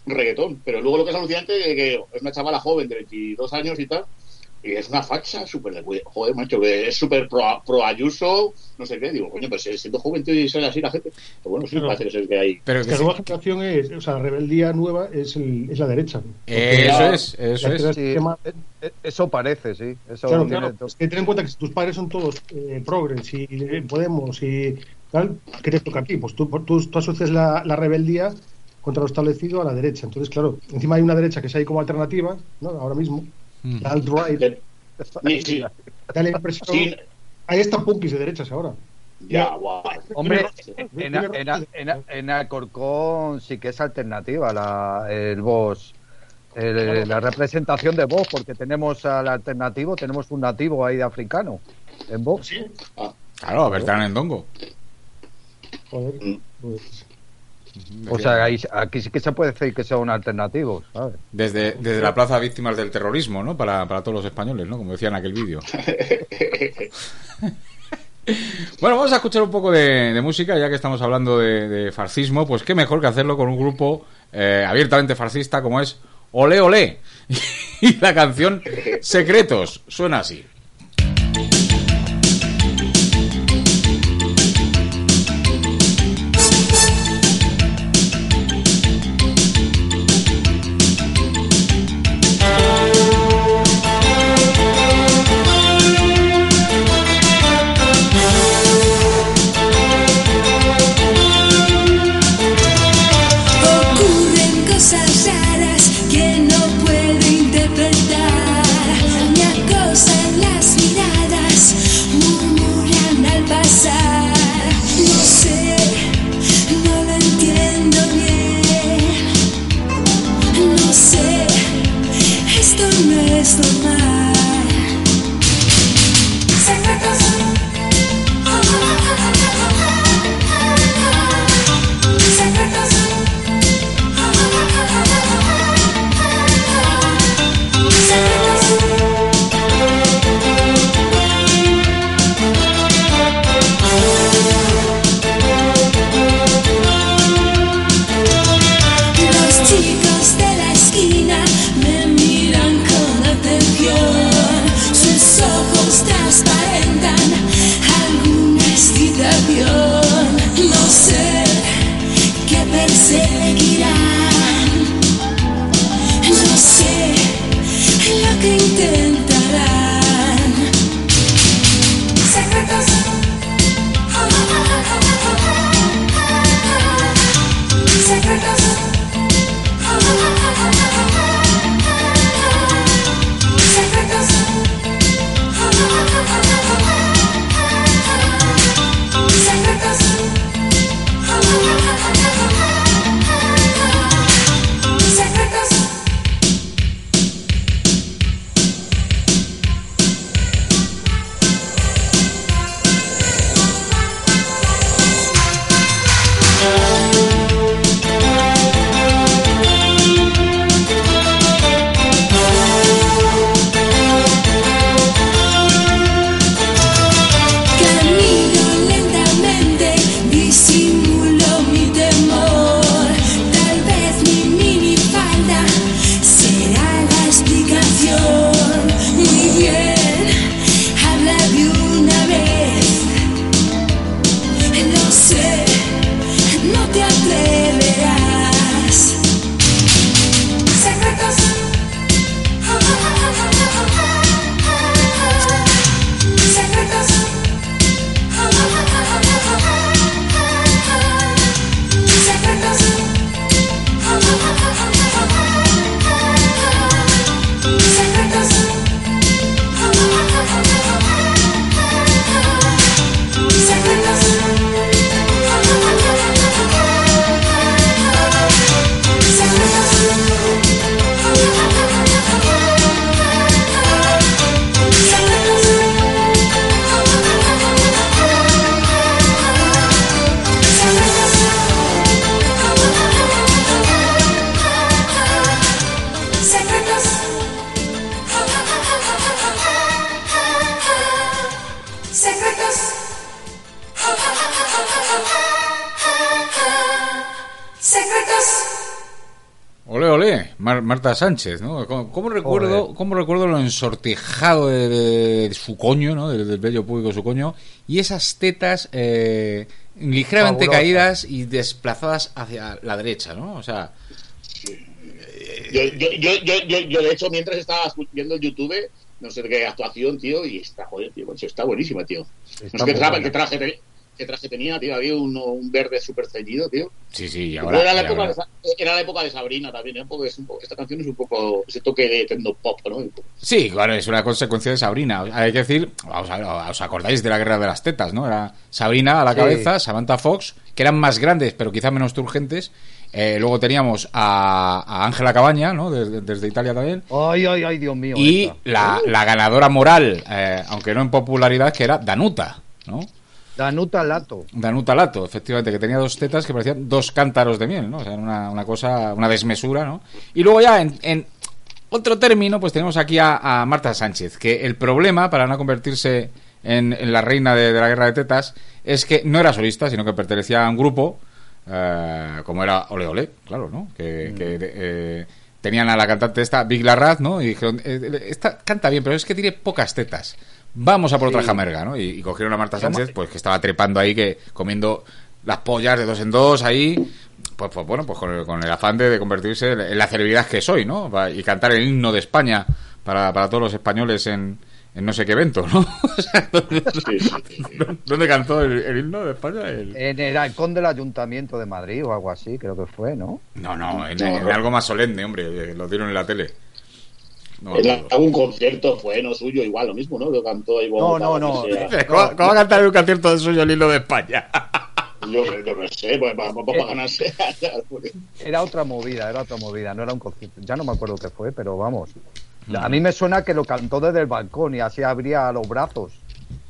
reggaetón. Pero luego lo que es alucinante es que es una chavala joven de 22 años y tal, y es una facha súper joder, macho, que es súper pro, pro Ayuso, no sé qué. Digo, coño, pues siendo joven y ser así la gente. Pero bueno, sí, Claro. parece que ser que hay. pero Es que la sí- nueva generación es... O sea, la rebeldía nueva es, el- es la derecha. Eh, eso es, eso es. izquierda Sí, tema- eh, eh, eso parece, sí. Eso Claro, claro. Es que ten en cuenta que si tus padres son todos eh, progres y eh, Podemos y tal, ¿qué te toca aquí? Pues tú, tú, tú asocias la, la rebeldía contra lo establecido a la derecha. Entonces, claro, encima hay una derecha que es ahí como alternativa, ¿no? Ahora mismo, Mm. la alt-right, sí, da la impresión... sí, Ahí están punkis de derechas ahora. Ya, guau. Hombre, en, en, en, en Alcorcón sí que es alternativa la, el boss, el- la representación de voz, porque tenemos al alternativo, tenemos un nativo ahí de africano en voz. Sí, Claro, Bertrán Endongo. Joder. Mm. Pues, O sea, ahí- aquí sí que se puede decir que son alternativos, ¿sabes? Desde, desde la Plaza Víctimas del Terrorismo, ¿no? Para, para todos los españoles, ¿no? Como decía en aquel vídeo. Bueno, vamos a escuchar un poco de, de música, ya que estamos hablando de, de fascismo, pues qué mejor que hacerlo con un grupo eh, abiertamente fascista como es Olé Olé. Y la canción Secretos suena así. Marta Sánchez, ¿no? ¿Cómo, cómo recuerdo, cómo recuerdo lo ensortijado de, de- de su coño, ¿no? Del, del vello público de su coño. Y esas tetas eh, ligeramente caídas y desplazadas hacia la derecha, ¿no? O sea, Yo, yo, yo, yo, yo, yo, de hecho, mientras estaba viendo el YouTube, no sé qué actuación, tío, y está, joder, tío, está buenísima, tío. No sé qué, tra- qué traje, qué traje tenía, tío. Había uno, un verde súper ceñido, tío. Sí, sí, y ahora. era, la y época ahora- de, Sa- era la época de Sabrina también, ¿eh? Porque es un poco- esta canción es un poco ese toque de tendo pop, ¿no? Sí, claro, es una consecuencia de Sabrina. Hay que decir, vamos a ver, os acordáis de la guerra de las tetas, ¿no? Era Sabrina a la Sí. cabeza, Samantha Fox, que eran más grandes, pero quizá menos turgentes. Eh, luego teníamos a Ángela Cabaña, ¿no? Desde, desde Italia también. Ay, ay, ay, Dios mío. Y la, la ganadora moral, eh, aunque no en popularidad, que era Danuta, ¿no? Danuta Lato. Danuta Lato, efectivamente, que tenía dos tetas que parecían dos cántaros de miel, ¿no? O sea, era una, una cosa, una desmesura, ¿no? Y luego ya en, en otro término, pues tenemos aquí a, a Marta Sánchez, que el problema para no convertirse en, en la reina de, de la guerra de tetas es que no era solista, sino que pertenecía a un grupo, eh, como era Ole Ole, claro, ¿no? Que, que, eh, tenían a la cantante esta, Big Larraz, ¿no? Y dijeron, eh, esta canta bien, pero es que tiene pocas tetas. Vamos a por otra jamerga, ¿no? Y, y cogieron a Marta Sánchez, pues que estaba trepando ahí, que comiendo las pollas de dos en dos ahí, pues, pues bueno, pues con el, con el afán de, de convertirse en la celebridad que soy, ¿no? Y cantar el himno de España para, para todos los españoles en, en no sé qué evento, ¿no? O sea, ¿dónde, Sí, sí, sí, sí. dónde cantó el, el himno de España? El- En el halcón del Ayuntamiento de Madrid o algo así, creo que fue, ¿no? No, no, en, en algo más solemne, hombre, lo dieron en la tele. No, algún concierto fue no suyo, igual lo mismo, ¿no? Lo cantó ahí No, no, no. ¿Cómo, cómo va a cantar en un concierto de suyo el himno de España? Yo, yo no sé, pues vamos para ganarse. Era otra movida, era otra movida, no era un concierto. Ya no me acuerdo qué fue, pero vamos. A mí me suena que lo cantó desde el balcón y así abría los brazos,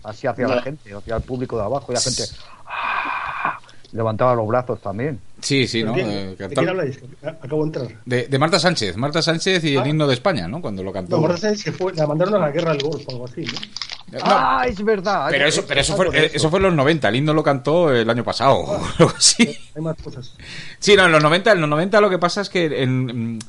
así hacia la gente, hacia el público de abajo y la gente ¡ah! levantaba los brazos también. Sí, sí, ¿no? ¿De, Eh, ¿De quién habláis? Acabo de entrar. de, de Marta Sánchez, Marta Sánchez y el Ah. himno de España, ¿no? Cuando lo cantó. No, Marta Sánchez se fue, la mandaron a la guerra del Golfo o algo así, ¿no? No, ¡Ah, es verdad! pero eso, pero eso fue, eh, eso fue en los 90, el himno lo cantó el año pasado o algo así. Hay más cosas. Sí, no, en los 90, en los 90 lo que pasa es que en, mm,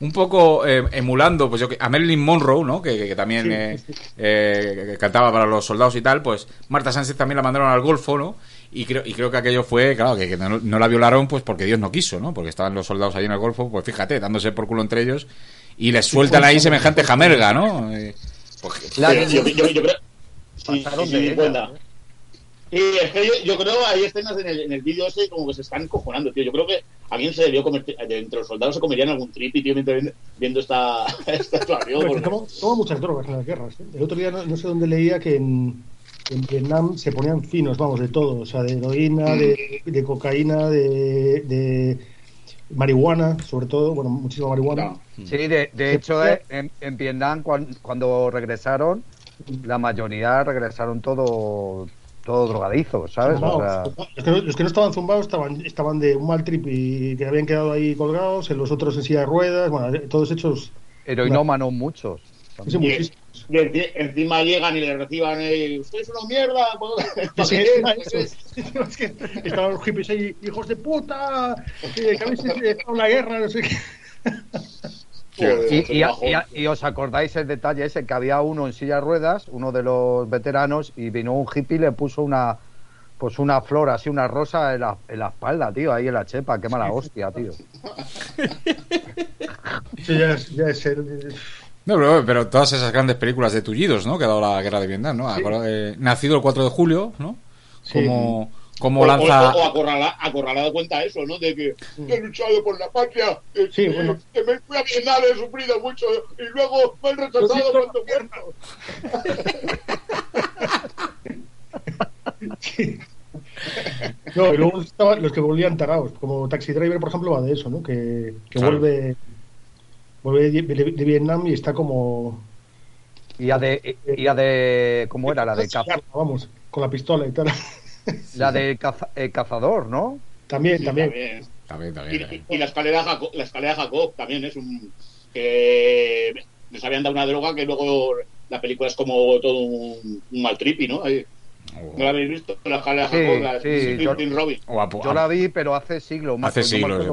un poco eh, emulando pues yo que- a Marilyn Monroe, ¿no? Que, que- que también Sí, eh, sí, sí. eh, que cantaba para los soldados y tal, pues Marta Sánchez también la mandaron al Golfo, ¿no? Y creo, y creo que aquello fue, claro, que, que no, no la violaron pues porque Dios no quiso, ¿no? Porque estaban los soldados ahí en el Golfo, pues fíjate, dándose por culo entre ellos y les sueltan ahí semejante jamerga, ¿no? Pues, La- yo, yo, yo, yo creo. Sí, sí, de sí, es que yo, yo creo hay escenas en el, en el vídeo ese como que se están cojonando, tío. Yo creo que alguien se debió comer, entre los soldados se comerían algún tripi, tío, mientras viendo, viendo esta, esta toma muchas drogas en las guerras. ¿eh? El otro día no, no sé dónde leía que en, en Vietnam se ponían finos, vamos, de todo. O sea, de heroína, de, de cocaína, de, de marihuana, sobre todo. Bueno, muchísima marihuana. No. Sí, de, de hecho, eh, en, en Vietnam, cuan- cuando regresaron, la mayoría regresaron todo, todo drogadizos, ¿sabes? O sea, Zumbados. los, que no, los que no estaban zumbados estaban, estaban de un mal trip y que habían quedado ahí colgados, en los otros en silla de ruedas, bueno, todos hechos. heroinómanos muchos. Sí, muchísimos. Encima llegan y le reciban, eh, usted es una mierda. pues, ¿para sí, qué? eso. Es que estaban los hippies ahí, hijos de puta, que habéis estado en la guerra, no sé qué. Joder, Y, qué y- bajón. y- y os acordáis el detalle ese que había uno en silla de ruedas, uno de los veteranos, y vino un hippie y le puso una pues una flor así, una rosa en la, en la espalda, tío, ahí en la chepa, qué mala hostia, tío. Sí, ya es, ya es el- No, pero, pero todas esas grandes películas de tullidos, ¿no? Que ha dado la guerra de Vietnam, ¿no? Acorda- eh, nacido el 4 de julio, ¿no? Sí. Como, como O- lanza... O, o acorrala- acorralado cuenta eso, ¿no? De que he luchado por la patria, eh, Sí, eh, bueno. que me fui a Vietnam, he sufrido mucho y luego me han rechazado cuando muerto. No, y luego estaban los que volvían tarados, como Taxi Driver, por ejemplo, va de eso, ¿no? Que, que Claro. vuelve vuelve de, de- de Vietnam y está como... Y a de, y a de ¿cómo era? La de, caza- Vamos, con la pistola y tal. la de caza- eh, cazador, ¿no? También, Sí, también. también. También, Y, también, también. y- y la escalera Jacob, la escalera Jacob también es un que les habían dado una droga que luego la película es como todo un, un mal trippy, ¿no? Ahí- ¿No la habéis visto? La escalera Sí, Jacob, sí, yo- Tim Robin. o apo- Yo la vi, pero hace siglos. Hace siglos, yo.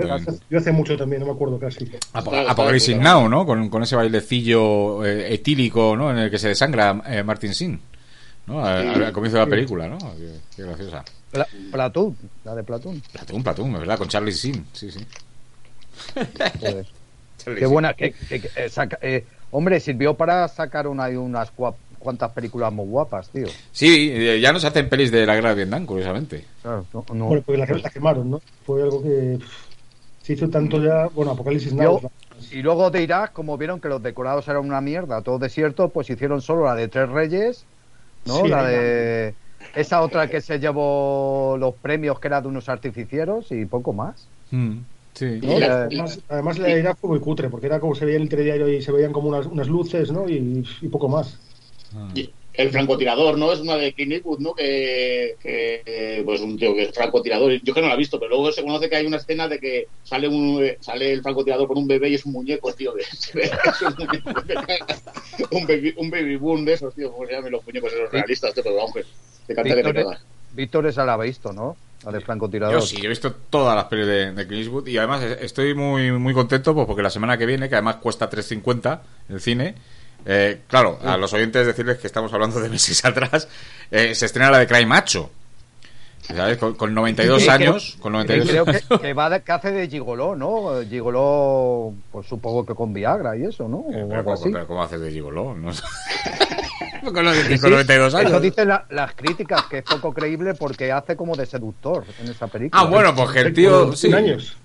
Yo hace mucho también, no me acuerdo casi. Apocalipsis Now, ¿no? Con, con ese bailecillo eh, etílico, ¿no? En el que se desangra eh, Martin Sin, ¿no? Al, comienzo de la película, ¿no? Qué, qué graciosa. Pla- Platoon, la de Platoon. Platón, Platón, es verdad, con Charlie Sin, sí, sí. Joder. Charlie Qué buena. que- que- que, eh, saca- eh, hombre, sirvió para sacar una, unas cua- cuantas películas muy guapas, tío. Sí, eh, ya no se hacen pelis de la guerra de Vietnam, curiosamente. Claro, no- no. Bueno, pues la, la quemaron, ¿no? Fue algo que se hizo tanto ya. Bueno, Apocalipsis Now. Yo- y luego de Irak, como vieron que los decorados eran una mierda, todo desierto, pues hicieron solo la de Tres Reyes, ¿no? Sí, la de esa otra que se llevó los premios que era de unos artificieros y poco más. Mm, sí. Además, además la de Irak fue muy cutre, porque era como se veía en el telediario y se veían como unas, unas luces, ¿no? Y, y poco más. Y El francotirador, ¿no? Es una de Clint Eastwood, ¿no? Que, que, pues un tío que es francotirador. Yo que no la he visto, pero luego se conoce que hay una escena de que sale un eh, sale el francotirador con un bebé y es un muñeco, tío. De, es un, un baby, un baby boom de esos, tío. Como se llaman los muñecos esos realistas, tío, pero vamos, te canta que te Víctor. Víctor esa la ha visto, ¿no? La de francotirador. Yo sí, yo he visto todas las pelis de, de Clint Eastwood y además eh, estoy muy muy contento pues, porque la semana que viene, que además cuesta 3.50 el cine, eh, claro, a los oyentes decirles que estamos hablando de meses atrás, eh, se estrena la de Cry Macho. ¿Sabes? Con, con 92 Sí, creo- años, con Y 92 creo que, que va de, que hace de gigoló, ¿no? Gigoló, pues supongo que con Viagra y eso, ¿no? O Eh, pero, algo ¿cómo, así. pero ¿cómo haces de gigoló? No sé. con, los- con 92 años. Eso dicen la- las críticas, que es poco creíble porque hace como de seductor en esa película. Ah, bueno, pues que el tío... Con Sí, 100 años.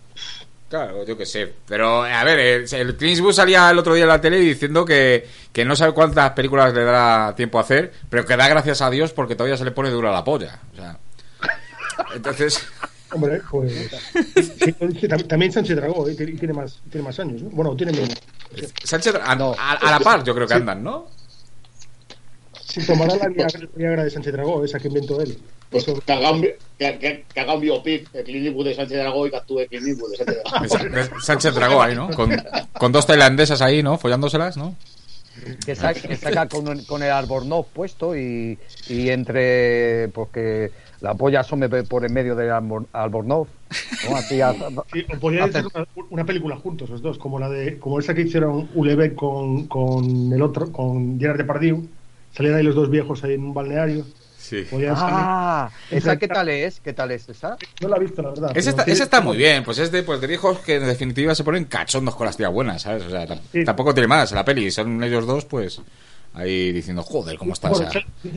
Claro, yo qué sé. Pero, a ver, el, el Clint Eastwood salía el otro día en la tele diciendo que, que no sabe cuántas películas le dará tiempo a hacer, pero que da gracias a Dios porque todavía se le pone dura la polla. O sea, entonces... Hombre, pues. sí, también Sánchez Dragó, ¿eh? tiene más, tiene más años, ¿no? Bueno, tiene menos. Sánchez, a, No. a- a la par yo creo que andan, ¿no? Si tomará la Viagra, de Sánchez Dragó, esa que inventó él. Pues Eso- que haga un, que, que- que haga un biopic de Clint Eastwood de Sánchez Dragó y que actúe Clint Eastwood de Sánchez Dragó. Sánchez Dragó ahí, ¿no? Con, con dos tailandesas ahí, ¿no? Follándoselas, ¿no? que, sa- que saca con, con el albornoz puesto y, y entre, pues que la polla asome por en medio del albor- albornoz. ¿no? Así a- Sí, podrían hace- hacer una, una película juntos los dos, como la de como esa que hicieron Ulebeck con, con el otro, con Gerard Depardieu. Salían ahí los dos viejos ahí en un balneario. Sí. Ah, ¿esa qué tal es? ¿Qué tal es esa? No la he visto, la verdad. Esa está, esa está muy bien, pues es de, pues de viejos que en definitiva se ponen cachondos con las tías buenas, ¿sabes? O sea, tampoco tiene más la peli, son ellos dos, pues ahí diciendo, joder, ¿cómo estás? Bueno,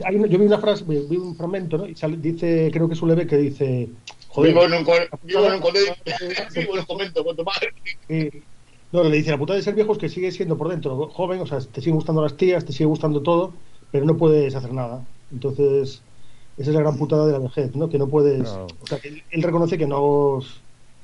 hay una- yo vi una frase, vi un fragmento, ¿no? Y sale- dice, creo que es Ulebeck que dice, joder, Vivo en un, vivo en un colegio, vivo en un convento con tu madre. Eh, no, le dice, la putada de ser viejo es que sigues siendo por dentro joven, o sea, te siguen gustando las tías, te sigue gustando todo, pero no puedes hacer nada. Entonces, esa es la gran putada de la vejez, ¿no? Que no puedes... O sea, que él, él reconoce que no...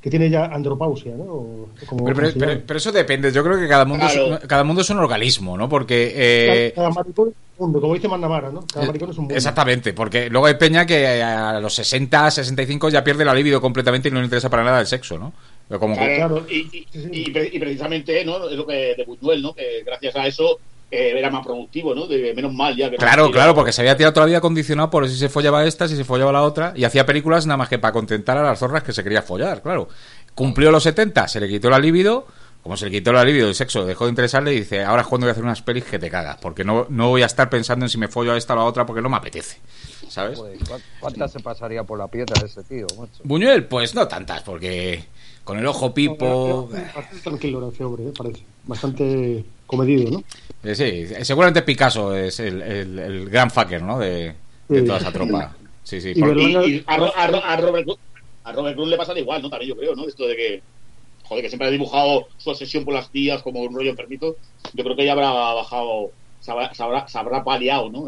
que tiene ya andropausia, ¿no? O- como- Pero, eso depende, yo creo que cada mundo, Claro. es, cada mundo es un organismo, ¿no? Porque... eh, cada, cada maricón es un mundo, como dice Mandamara, ¿no? Cada maricón es un mundo. Exactamente, porque luego hay peña que a los 60, 65 ya pierde la libido completamente y no le interesa para nada el sexo, ¿no? Como que- Claro, y, y precisamente, ¿no? Es lo que de Buñuel, ¿no? Que gracias a eso eh, era más productivo, ¿no? De menos mal ya que Claro, claro, porque se había tirado toda la vida condicionado por si se follaba esta, si se follaba la otra, y hacía películas nada más que para contentar a las zorras que se quería follar, claro. Cumplió los 70, se le quitó la libido, como se le quitó la libido, el sexo dejó de interesarle y dice, ahora es cuando voy a hacer unas pelis que te cagas, porque no, no voy a estar pensando en si me follo a esta o a la otra porque no me apetece, ¿sabes? ¿cuá- ¿Cuántas se pasaría por la piedra ese tío, macho? Buñuel, pues no tantas, porque con el ojo pipo... Bastante tranquilo era ese hombre, ¿eh? parece. Bastante comedido, ¿no? eh, sí, seguramente Picasso es el, el- el gran fucker, ¿no? De, toda esa tropa. Sí, sí. Y por- Y, a, Ro- a Ro- a Robert, Cruz- a Robert Cruz le pasa igual, ¿no? También yo creo, ¿no? Esto de que, joder, que siempre ha dibujado su obsesión por las tías como un rollo enfermito. Yo creo que ya habrá bajado, se habrá, se habrá, se habrá paliado, ¿no?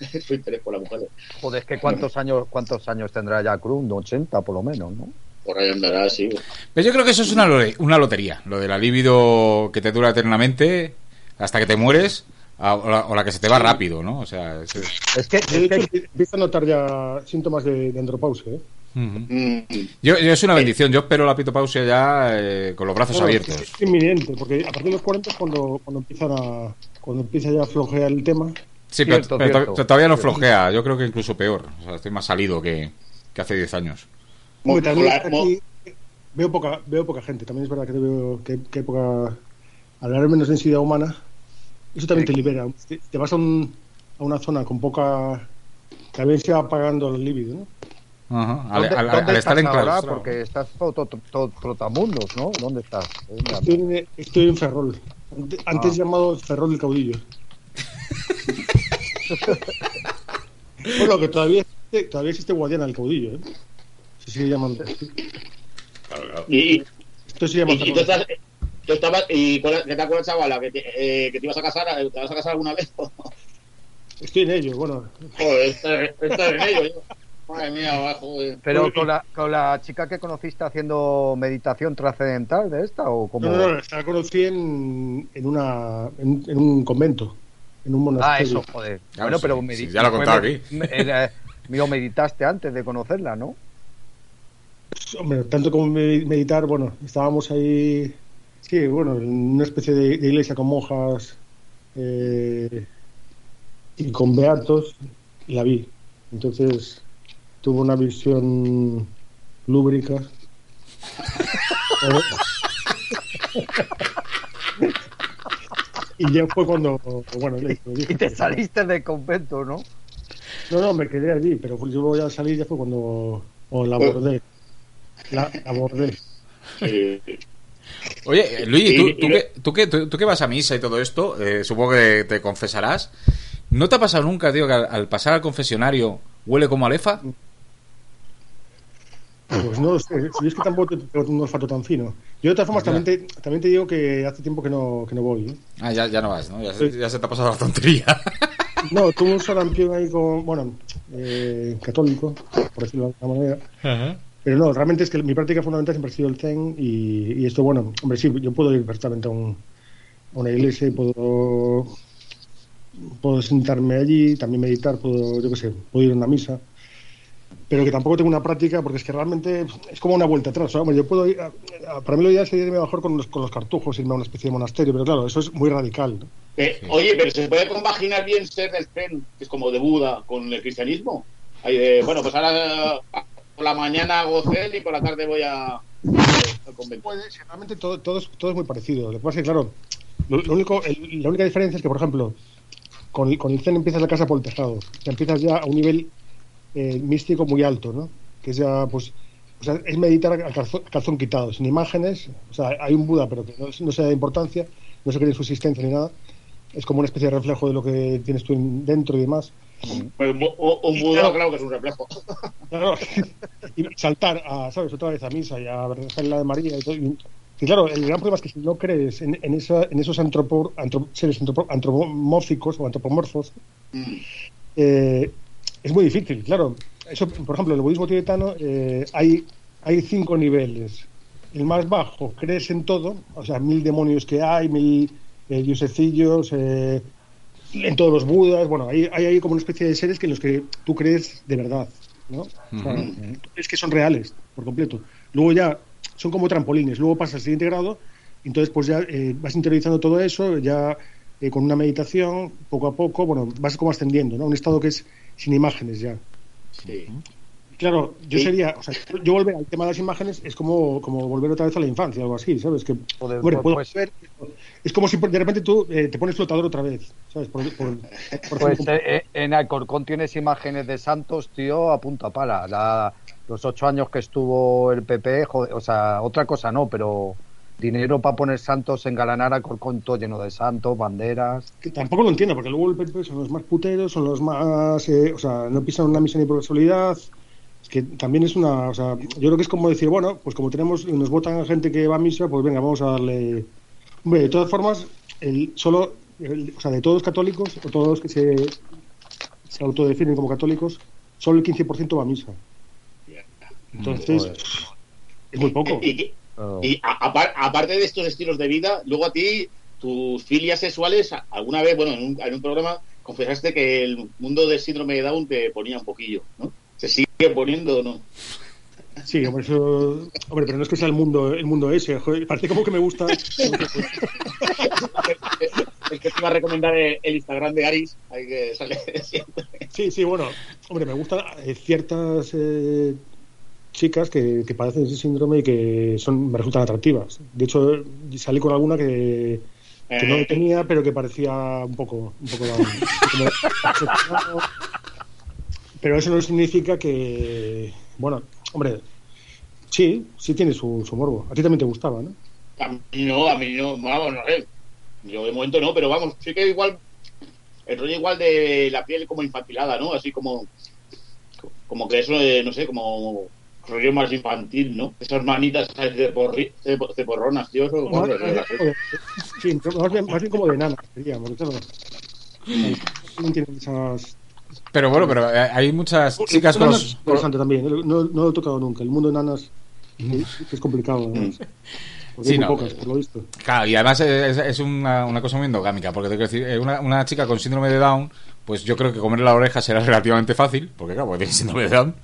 Su interés por la mujer. Joder, es que cuántos años, cuántos años tendrá ya Cruz, 80 por lo menos, ¿no? Por ahí andará, sí. Pero yo creo que eso es una, una lotería, lo de la libido que te dura eternamente hasta que te mueres a- o la, o la que se te va rápido, ¿no? O sea, es- Es que, es empieza a notar ya síntomas de, de andropausia, ¿eh? Mm. yo, yo es una bendición, yo espero la pitopausia ya eh, con los brazos Bueno, abiertos. Es inminente, porque a partir de los 40 es cuando, cuando empiezan a cuando empieza ya a flojear el tema. Sí, pero, Cierto, pero cierto. to- todavía no flojea, yo creo que incluso peor. O sea, estoy más salido que, que hace 10 años. También aquí veo poca veo poca gente. También es verdad que, te veo, que, que hay poca al haber menos densidad humana, eso también te libera. Te, te vas a, un- a una zona con poca también se va apagando el líbido, ¿no? Ajá, Al, ¿dónde, al- dónde al estar estás ahora? enclaustrado. Porque estás todo, todo, todo trotamundos, ¿no? ¿Dónde estás? Estoy, en- estoy en Ferrol, ante- antes Ah. llamado Ferrol del Caudillo. Bueno, que todavía existe, todavía existe Guadiana el caudillo, ¿eh? Se sigue llamando. Y, Esto se llama y, y tú estás, tú estabas, y cuál- ¿qué te acuerdas, chavala? ¿Que te, eh, que te ibas a casar? ¿Te vas a casar alguna vez? Estoy en ello, bueno. Joder, estás en ello. yo. Madre mía, joder. Pero con la, con la chica que conociste haciendo meditación trascendental de esta o como No, no, no, la conocí en, en, una, en, en un convento, en un Ah, monasterio. eso, joder. Claro, bueno, sí, pero sí, medi- ya lo he contado aquí. me- mío, meditaste antes de conocerla, ¿no? Hombre, tanto como me- meditar, bueno, estábamos ahí, sí, bueno, en una especie de, de iglesia con monjas eh, y con beatos, y la vi. Entonces tuve una visión lúbrica. y ya fue cuando, bueno, le le dije Y te saliste del convento, ¿no? No, no, me quedé allí, pero yo voy a salir ya fue cuando o la abordé. La, la abordé. Eh, Oye, eh, Luis, Y- ¿tú, tú que, tú, que, tú- tú que vas a misa y todo esto, eh, supongo que te confesarás. ¿No te ha pasado nunca, tío, que al, al pasar al confesionario huele como a lefa? Pues no lo sé, si es que tampoco tengo un olfato tan fino. Yo de todas formas también te, también te digo que hace tiempo que no, que no voy. ¿eh? Ah, ya, ya no vas, ¿no? Ya, se- ya se te ha pasado la tontería. No, tuve un sarampión ahí con, bueno, eh, católico, por decirlo de alguna manera. Pero no, realmente es que mi práctica fundamental siempre ha sido el Zen y, esto, bueno, hombre, sí, yo puedo ir perfectamente a, un- a una iglesia y puedo, puedo sentarme allí, también meditar, puedo, yo qué sé, puedo ir a una misa, pero que tampoco tengo una práctica porque es que realmente es como una vuelta atrás. ¿no? Yo puedo ir, a- a- para mí lo ideal sería irme mejor con los, con los cartujos, irme a una especie de monasterio, pero claro, eso es muy radical. eh, Oye, pero ¿se puede compaginar bien ser del Zen, que es como de Buda, con el cristianismo? Bueno, pues ahora por la mañana hago Zen y por la tarde voy a, al convento. Realmente todo, todo, es, todo es muy parecido. Lo que pasa es que, claro, lo, lo único, el- la única diferencia es que, por ejemplo, con, con el Zen empiezas la casa por el tejado. Sea, empiezas ya a un nivel eh, místico muy alto, ¿no? Que es ya, pues, o sea, es meditar al calzón, al calzón quitado, sin imágenes. O sea, hay un Buda, pero que no, no se da importancia, no se cree en su existencia ni nada. Es como una especie de reflejo de lo que tienes tú en- dentro y demás. Pues, un, un Buda, claro que es un reflejo. Claro, y saltar a, ¿sabes? Otra vez a misa y a rezar la de María y todo. Y, y claro, el gran problema es que si no crees en, en, esa, en esos antropo- antro- seres antropo- antropomórficos o antropomorfos, Mm. eh, es muy difícil, claro. Eso, por ejemplo, en el budismo tibetano eh, hay, hay cinco niveles. El más bajo, crees en todo, o sea, mil demonios que hay, mil eh, diosecillos, eh, en todos los budas, bueno, hay, hay ahí como una especie de seres que en los que tú crees de verdad, ¿no? O sea, tú crees que son reales, por completo. Luego ya son como trampolines, luego pasas al siguiente grado, entonces pues ya eh, vas interiorizando todo eso, ya eh, con una meditación, poco a poco, bueno, vas como ascendiendo, ¿no? Un estado que es sin imágenes ya. Sí. Claro, yo sería, o sea, yo volver al tema de las imágenes es como, como volver otra vez a la infancia, algo así, ¿sabes? Que, Joder, hombre, pues- puedo pues- ver, es como si de repente tú eh, te pones flotador otra vez, ¿sabes? Por, por- por Pues eh, eh, en Alcorcón tienes imágenes de Santos, tío, a punta pala. La- los ocho años que estuvo el PP, joder, o sea, otra cosa no, pero dinero para poner Santos, engalanar Alcorcón todo lleno de santos, banderas. que tampoco lo entiendo, porque luego el PP son los más puteros, son los más, eh, o sea, no pisan una misa ni por casualidad. Es que también es una, o sea, yo creo que es como decir, bueno, pues como tenemos, nos votan gente que va a misa, pues venga, vamos a darle. Hombre, de todas formas, el, solo, el- o sea, de todos los católicos, o todos los que se, se autodefinen como católicos, solo el 15% va a misa. Entonces, Joder. es muy poco. Y, y- Oh. y a- apar- aparte de estos estilos de vida, luego a ti, tus filias sexuales, alguna vez, bueno, en un, en un programa confesaste que el mundo del síndrome de Down te ponía un poquillo, ¿no? ¿Se sigue poniendo o no? Sí, hombre, eso, hombre, pero no es que sea el mundo, el mundo ese, joder, parece como que me gusta. Es que te iba a recomendar el, el Instagram de Aris, hay que sale siempre. Sí, sí, bueno, hombre, me gustan eh, ciertas eh, chicas que, que padecen ese síndrome y que son me resultan atractivas. De hecho, salí con alguna que, que no lo tenía, pero que parecía un poco, un poco como- pero eso no significa que, bueno, hombre, sí, sí tiene su, su morbo. A ti también te gustaba, ¿no? A mí no, a mí no, vamos, no sé. Yo de momento no, pero vamos, sí que igual el rollo igual de la piel como infantilada, ¿no? Así como, como que eso, eh, no sé, como rollo más infantil, ¿no? Esas manitas ¿sabes? de, porri, de, de porronas, tío. Eso, Más-. Sí, más bien, más bien como de nana, claro, no tienen esas... Pero bueno, pero eh, hay muchas chicas con los... interesante también, no, no lo he tocado nunca. El mundo de nanas eh, es complicado, además. Porque Sí, hay muy no, pocas, eh, por lo visto. Claro, y además es, es una, una cosa muy endogámica, porque te quiero decir, eh, una, una chica con síndrome de Down, pues yo creo que comerle la oreja será relativamente fácil, porque claro, porque tiene síndrome de Down.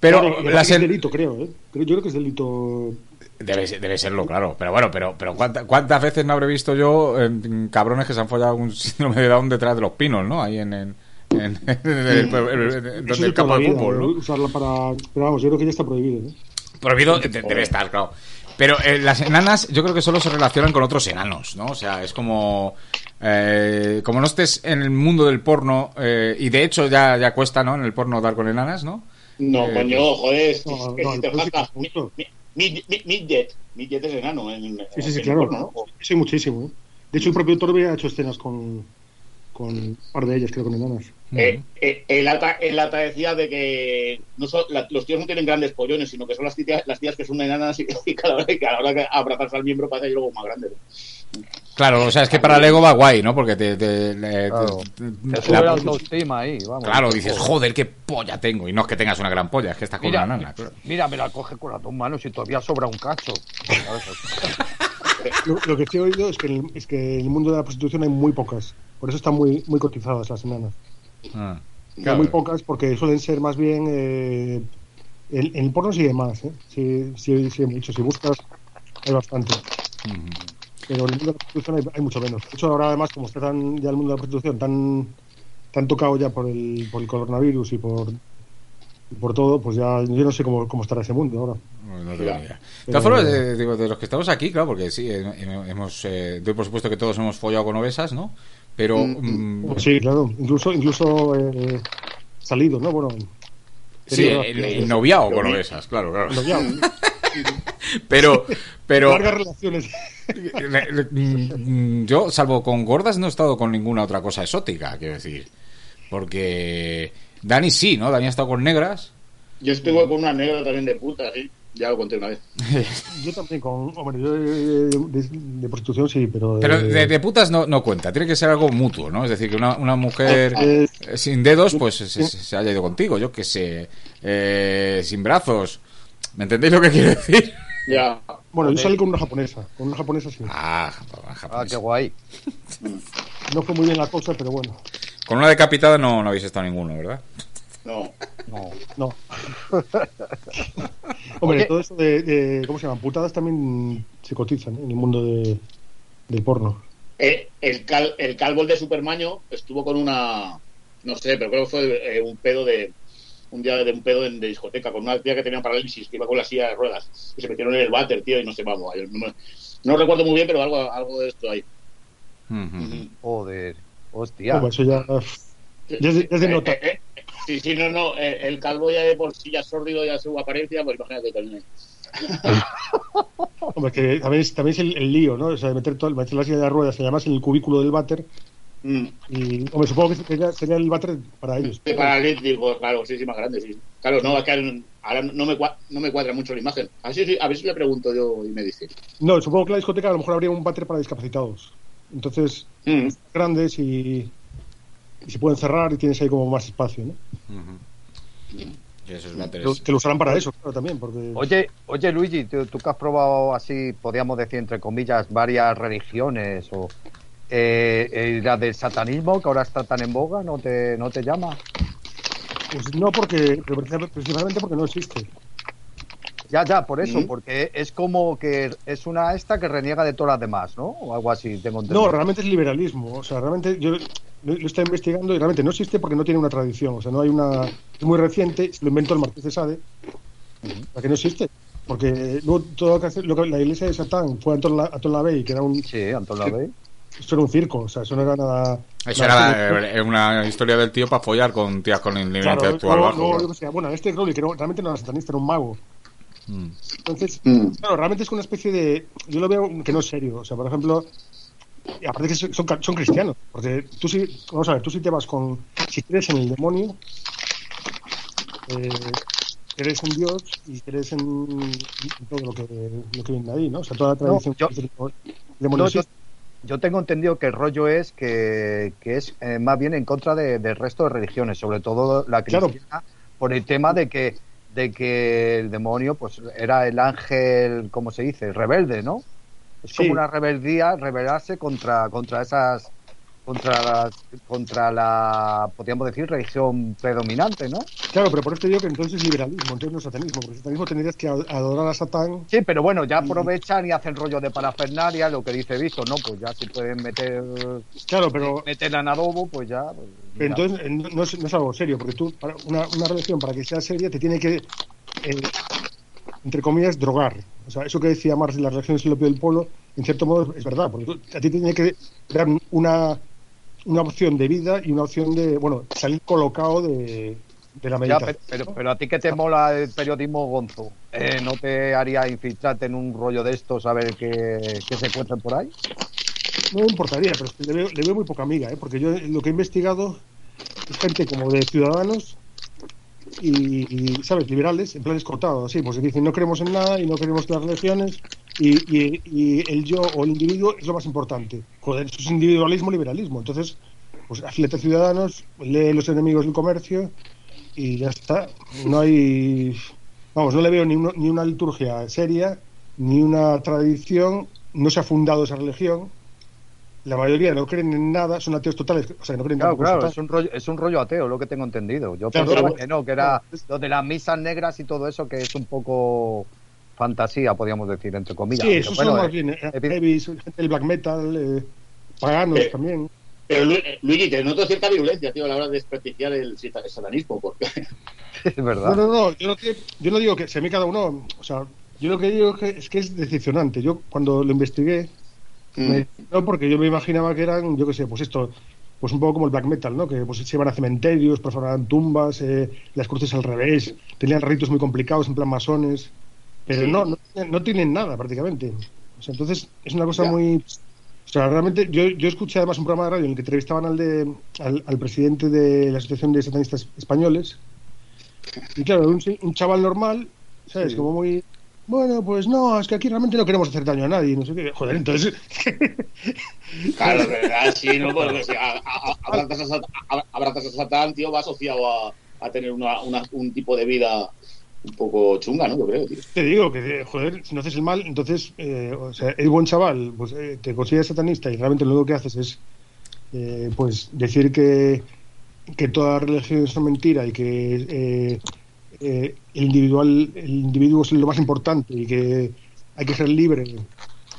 Pero Claro, es delito, creo, ¿eh? Yo creo que es delito. Debe, debe serlo, claro. Pero bueno, pero, pero ¿cuánta- ¿cuántas veces no habré visto yo eh, cabrones que se han follado un síndrome de Down detrás de los pinos, ¿no? Ahí en, en, en- el, donde el de la vida, fútbol, ¿no? Usarla para. Pero vamos, yo creo que ya está prohibido. ¿eh? Prohibido de- debe estar, claro. Pero eh, las enanas yo creo que solo se relacionan con otros enanos, ¿no? O sea, es como... eh, como no estés en el mundo del porno, eh, y de hecho ya, ya cuesta, ¿no? En el porno dar con enanas, ¿no? No, Eh, coño, joder, es no, que no, si te el falta Midget, Midget es enano en, Sí, sí, sí, en claro. porno, ¿no? Sí, muchísimo. ¿eh? De hecho, el propio Torbe ha hecho escenas con, con un par de ellas, creo, con enanas. Eh, eh, el, ata, el ata decía de que no son- la- los tíos no tienen grandes pollones, sino que son las tías, las tías que son enanas y, y que a la hora, que a la hora de abrazarse al miembro parece luego más grande. ¿no? Claro, o sea, es que para Lego va guay, ¿no? Porque te... te- le- Claro. te- Te la- sube la autoestima ahí, vamos. Claro, dices, joder, qué polla tengo. Y no es que tengas una gran polla, es que estás con Mira, una nana. claro. mira, me la coge con las dos manos y todavía sobra un cacho. Lo, lo que sí he oído es que, en el, es que en el mundo de la prostitución hay muy pocas. Por eso están muy, muy cotizadas las enanas. Ah, claro. muy pocas porque suelen ser más bien. Eh, en, en el porno hay más, ¿eh? Sí, sí, sí mucho. Si buscas, hay bastante. Pero en el mundo de la prostitución hay, hay mucho menos. De hecho, ahora además, como está tan, ya el mundo de la prostitución tan, tan tocado ya por el, por el coronavirus y por, por todo, pues ya yo no sé cómo, cómo estará ese mundo ahora. No tengo idea. De todas formas, de, digo, de los que estamos aquí, claro, porque sí, eh, hemos, eh, doy por supuesto que todos hemos follado con obesas, ¿no? Pero Mm, mm, Sí, claro. Incluso, incluso eh, salido, ¿no? Bueno, sí, el, el noviado con obesas, claro, claro. Pero, pero largas relaciones. mm, yo, salvo con gordas, no he estado con ninguna otra cosa exótica, quiero decir. Porque Dani sí, ¿no? Dani ha estado con negras. Yo estuve con una negra también de puta, sí. Ya lo conté una vez. Yo también con, hombre, yo de, de- de prostitución sí, pero... Pero de- de, de putas no, no cuenta, tiene que ser algo mutuo, ¿no? Es decir, que una, una mujer Eh, eh, sin dedos, pues se, se- se haya ido contigo, yo que sé, eh, sin brazos. ¿Me entendéis lo que quiero decir? Ya. bueno, yo salí con una japonesa, con una japonesa sí. Ah, Ah, japonés. qué guay. No fue muy bien la cosa, pero bueno, Con una decapitada no, no habéis estado ninguno, ¿verdad? No. No. no. hombre, Oye. todo eso de, de- ¿cómo se llaman? Putadas también se cotizan ¿eh? en el mundo de, del porno. Eh, el, cal, el calvo de Supermaño estuvo con una. No sé, pero creo que fue eh, un pedo de. Un día de un pedo en, de discoteca con una tía que tenía parálisis, que iba con la silla de ruedas. Y se metieron en el váter, tío, y no sé, vamos. yo No, recuerdo muy bien, pero algo, algo de esto hay. Ujú. Joder. Hostia. Eso ya... Ya es de- ya es de Eh, nota. Sí, sí, no, no. eh, el calvo ya de por sí ya sórdido ya su apariencia, pues imagínate también. Hombre, que también es, también es el, el lío, ¿no? O sea, de meter, todo, meter la silla de ruedas y además en el cubículo del váter. Mm. Y, hombre, supongo que sería, sería el váter para ellos. De paralítico, claro, sí, sí, más grande, sí. Claro, no, es que ahora no me, cua- no me cuadra mucho la imagen. A ver, si, a ver si le pregunto yo y me dice. No, supongo que la discoteca a lo mejor habría un váter para discapacitados. Entonces, Mm. grandes y, y se pueden cerrar y tienes ahí como más espacio, ¿no? Y. Que lo usarán para eso, claro, también, porque... Oye, oye Luigi, tú, tú que has probado así, podríamos decir entre comillas, varias religiones o eh, eh, la del satanismo que ahora está tan en boga, ¿no te, no te llama? Pues no, porque principalmente porque no existe. Ya, ya, por eso, porque es como que es una esta que reniega de todas las demás, ¿no? O algo así, tengo entendido. No, realmente es liberalismo. O sea, realmente yo lo, lo estoy investigando y realmente no existe porque no tiene una tradición. O sea, no hay una... Es muy reciente, lo inventó el Marqués de Sade, para que no existe. Porque luego todo lo que hace, lo que la iglesia de Satán fue Anton, La, Anton LaVey, que era un, Sí, Antón Lavey. esto era un circo, o sea, eso no era nada... Eso nada era eh, una historia del tío para follar con tías con nivel Claro, intelectual luego- bajo. claro. yo bueno, este Crowley, que no- realmente no era satanista, era un mago. Mm. Entonces, Mm. claro, realmente es una especie de. Yo lo veo que no es serio. O sea, por ejemplo, aparte que son, son cristianos. Porque tú sí, vamos a ver, tú sí te vas con. Si crees en el demonio, eh, crees en Dios y crees en, en todo lo que, lo que viene ahí, ¿no? O sea, toda la tradición yo- demoníaca. yo, yo tengo entendido que el rollo es que, que es eh, más bien en contra de- del resto de religiones, sobre todo la Claro. cristiana, por el tema de que de que el demonio pues era el ángel, ¿cómo se dice? Rebelde, ¿no? Es como una rebeldía, rebelarse contra contra esas contra las, contra la podríamos decir religión predominante, ¿no? Claro, pero por esto digo que entonces es liberalismo, entonces no es satanismo, porque satanismo tendrías que ad- adorar a Satán. Sí, pero bueno, ya aprovechan y hacen rollo de parafernalia, lo que dice Visto, ¿no? Pues ya si pueden meter Claro, pero meterla en adobo, pues ya. pues. Entonces, eh, no, no es, no es algo serio, porque tú, para una, una religión, para que sea seria, te tiene que, eh, entre comillas, drogar. O sea, eso que decía Marx de las religiones es el opio del pueblo, en cierto modo es verdad, porque a ti te tiene que dar una, una opción de vida y una opción de, bueno, salir colocado de, de la Ya, meditación. pero, pero, pero a ti que te mola el periodismo gonzo, eh, ¿no te haría infiltrarte en un rollo de estos a ver qué, qué se encuentran por ahí? No me importaría, pero le veo, le veo muy poca amiga, ¿eh? porque yo lo que he investigado es gente como de ciudadanos y, ¿sabes?, liberales, en plan escotado, así, pues dicen no creemos en nada y no queremos las religiones y, y, el yo o el individuo es lo más importante. Joder, eso es individualismo, liberalismo. Entonces, pues afílate a ciudadanos, lee los enemigos del comercio y ya está. No hay, vamos, no le veo ni, uno- ni una liturgia seria, ni una tradición, no se ha fundado esa religión. La mayoría no creen en nada, son ateos totales, o sea, no creen Claro, claro, es un rollo, es un rollo ateo, lo que tengo entendido. Yo Claro, pensaba que no, que era claro. lo de las misas negras y todo eso, que es un poco fantasía, podríamos decir, entre comillas. Sí, esos bueno, son más eh, bien eh, heavy, gente del black metal, eh, paganos Eh, también. Pero Lu- Luigi, te noto cierta virulencia, tío, a la hora de desprestigiar el, el satanismo, porque es No, verdad. no, no, yo no, que- yo no digo que se me cada uno, o sea, yo lo que digo es que es, que es decepcionante. Yo cuando lo investigué, Mm. no porque yo me imaginaba que eran, yo qué sé, pues esto, pues un poco como el black metal, ¿no? Que pues se iban a cementerios, perforaban tumbas, eh, las cruces al revés, tenían ritos muy complicados en plan masones, pero Sí. no, no, no tienen nada prácticamente. O sea, entonces es una cosa Ya. muy o sea, realmente yo, yo escuché además un programa de radio en el que entrevistaban al, de, al, al presidente de la Asociación de Satanistas Españoles. Y claro, un, un chaval normal, ¿sabes? Sí. Como muy. Bueno, pues no, es que aquí realmente no queremos hacer daño a nadie. No sé qué. Joder, entonces. Claro, verdad, sí, no, porque si a- a- abrazas a, Satán, tío, va asociado a, a tener una, una- un tipo de vida un poco chunga, ¿no? Yo creo, tío. te digo que, joder, si no haces el mal, entonces, eh, o sea, el buen chaval, pues eh, te consideras satanista y realmente lo único que haces es, eh, pues, decir que, que todas las religiones son mentira y que eh, eh, el individual, el individuo es lo más importante y que hay que ser libre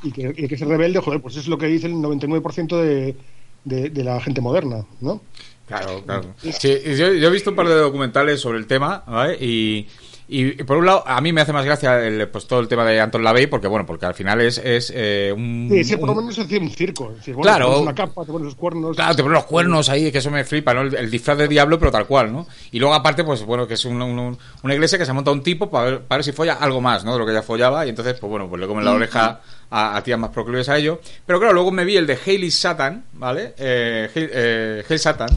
y que, y hay que ser rebelde, joder, pues es lo que dice el 99% de, de, de la gente moderna, ¿no? Claro, claro. Sí, yo, yo he visto un par de documentales sobre el tema, ¿vale? Y, y por un lado, a mí me hace más gracia el, pues, todo el tema de Anton LaVey, porque bueno, porque al final es, es eh, un... Sí, sí, por lo menos decir, un circo. Es decir, bueno, Claro. te pones una capa, te pones los cuernos. Claro, te ponen los cuernos ahí, que eso me flipa, ¿no? El, el disfraz de diablo, pero tal cual, ¿no? Y luego, aparte, pues bueno, que es un- un- una iglesia que se ha montado un tipo para ver, para ver si folla algo más, ¿no? De lo que ya follaba, y entonces, pues bueno, pues le comen la oreja a, a tías más proclives a ello. Pero claro, luego me vi el de Hailey Satan, ¿vale? Eh, Hail, eh, Satan,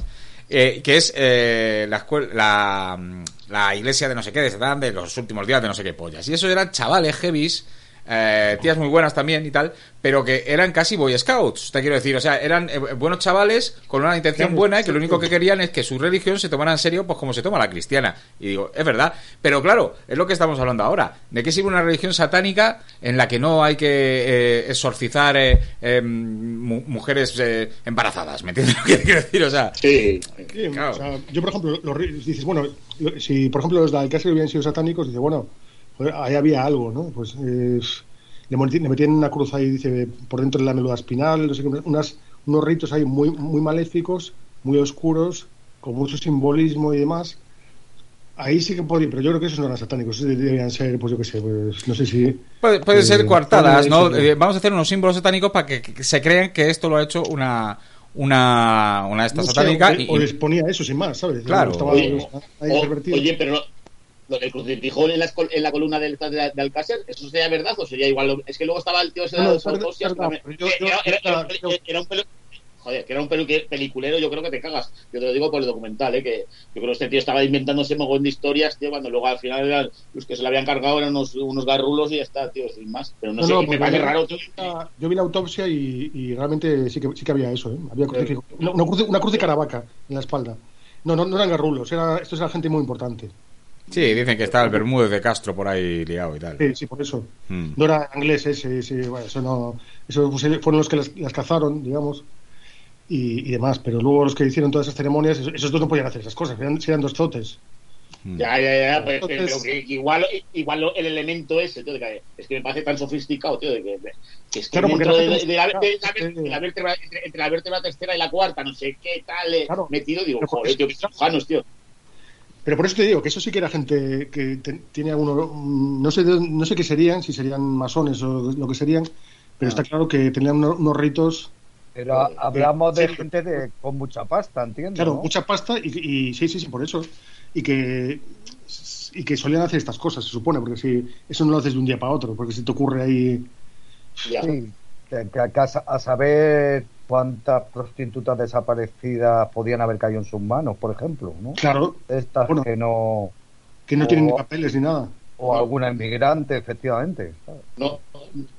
eh, que es eh, la, escuela, la, mm, la iglesia de no sé qué, de los últimos días de no sé qué pollas. Y esos eran chavales heavies eh, tías muy buenas también y tal, pero que eran casi Boy Scouts, te quiero decir, o sea, eran eh, buenos chavales con una intención buena y que lo único que querían es que su religión se tomara en serio, pues como se toma la cristiana. Y digo, es verdad, pero claro, es lo que estamos hablando ahora. ¿De qué sirve una religión satánica en la que no hay que eh, exorcizar eh, eh, mu- mujeres eh, embarazadas? ¿Me entiendes lo que quiero decir? O sea, Sí. Claro. o sea, yo, por ejemplo, los dices, bueno, lo- si por ejemplo los de Alcácer hubieran sido satánicos, dice, bueno, ahí había algo, ¿no? Pues eh, le, metían una cruz ahí, dice, por dentro de la médula espinal, no sé qué, unas, unos ritos ahí muy, muy maléficos, muy oscuros, con mucho simbolismo y demás. Ahí sí que podía, pero yo creo que esos no eran satánicos, esos deberían ser, pues yo qué sé, pues no sé si. puede, puede eh, ser coartadas, ¿no? Eh, vamos a hacer unos símbolos satánicos para que, que se crean que esto lo ha hecho una una, una esta no sé, satánica o, y, o les ponía eso sin más, ¿sabes? Claro. Estaba Oye, ahí o- pervertido. oye, pero no, lo del crucifijo en la, en la columna del, de, de Alcácer, ¿eso sería verdad o sería igual? Es que luego estaba el tío ese No, de era- un Joder, que era un peliculero, yo creo que te cagas. Yo te lo digo por el documental, ¿eh? que yo creo que este tío estaba inventándose mogollón de historias, tío, cuando luego al final eran, los que se le habían cargado eran unos, unos garrulos y ya está, tío, sin más. Pero no, No, sé, no, me parece raro, tío. Yo vi la autopsia y, y realmente sí que, sí que había eso, ¿eh? Había. Una, una cruz, de- una cruz de caravaca en la espalda. No, no, no eran garrulos, era, esto era gente muy importante. Sí, dicen que está el Bermúdez de Castro por ahí liado y tal. Sí, sí, por eso. Mm. No era inglés ese, sí, bueno, eso no. Eso pues, fueron los que las, las cazaron, digamos, y, y demás. Pero luego los que hicieron todas esas ceremonias, esos, esos dos no podían hacer esas cosas, eran, eran dos zotes. Ya, ya, ya, pues, Entonces- pero que igual, igual lo- el elemento ese, tío, de que es que me parece tan sofisticado, tío, de que, de- que es que Claro, porque dentro la de, la, de la ver- de la vértebra, entre, entre la vértebra tercera y la cuarta, no sé qué tal, eh, Claro. metido, digo, joder, tío, cirujanos, tío. Pero por eso te digo que eso sí que era gente que te- tiene alguno. No sé, de- no sé qué serían, si serían masones o lo que serían, pero está claro que tenían unos, unos ritos, Pero a- hablamos de sí. gente de, con mucha pasta, entiendo. claro, ¿no? mucha pasta y, y sí, sí, sí, por eso. Y que y que solían hacer estas cosas, se supone, porque si eso no lo haces de un día para otro, porque si te ocurre ahí. Sí, que, que a, sa- a saber cuántas prostitutas desaparecidas podían haber caído en sus manos, por ejemplo, ¿no? Claro, Estas Bueno. que no... que no tienen ni papeles ni nada. O alguna inmigrante, efectivamente. ¿sabes? No,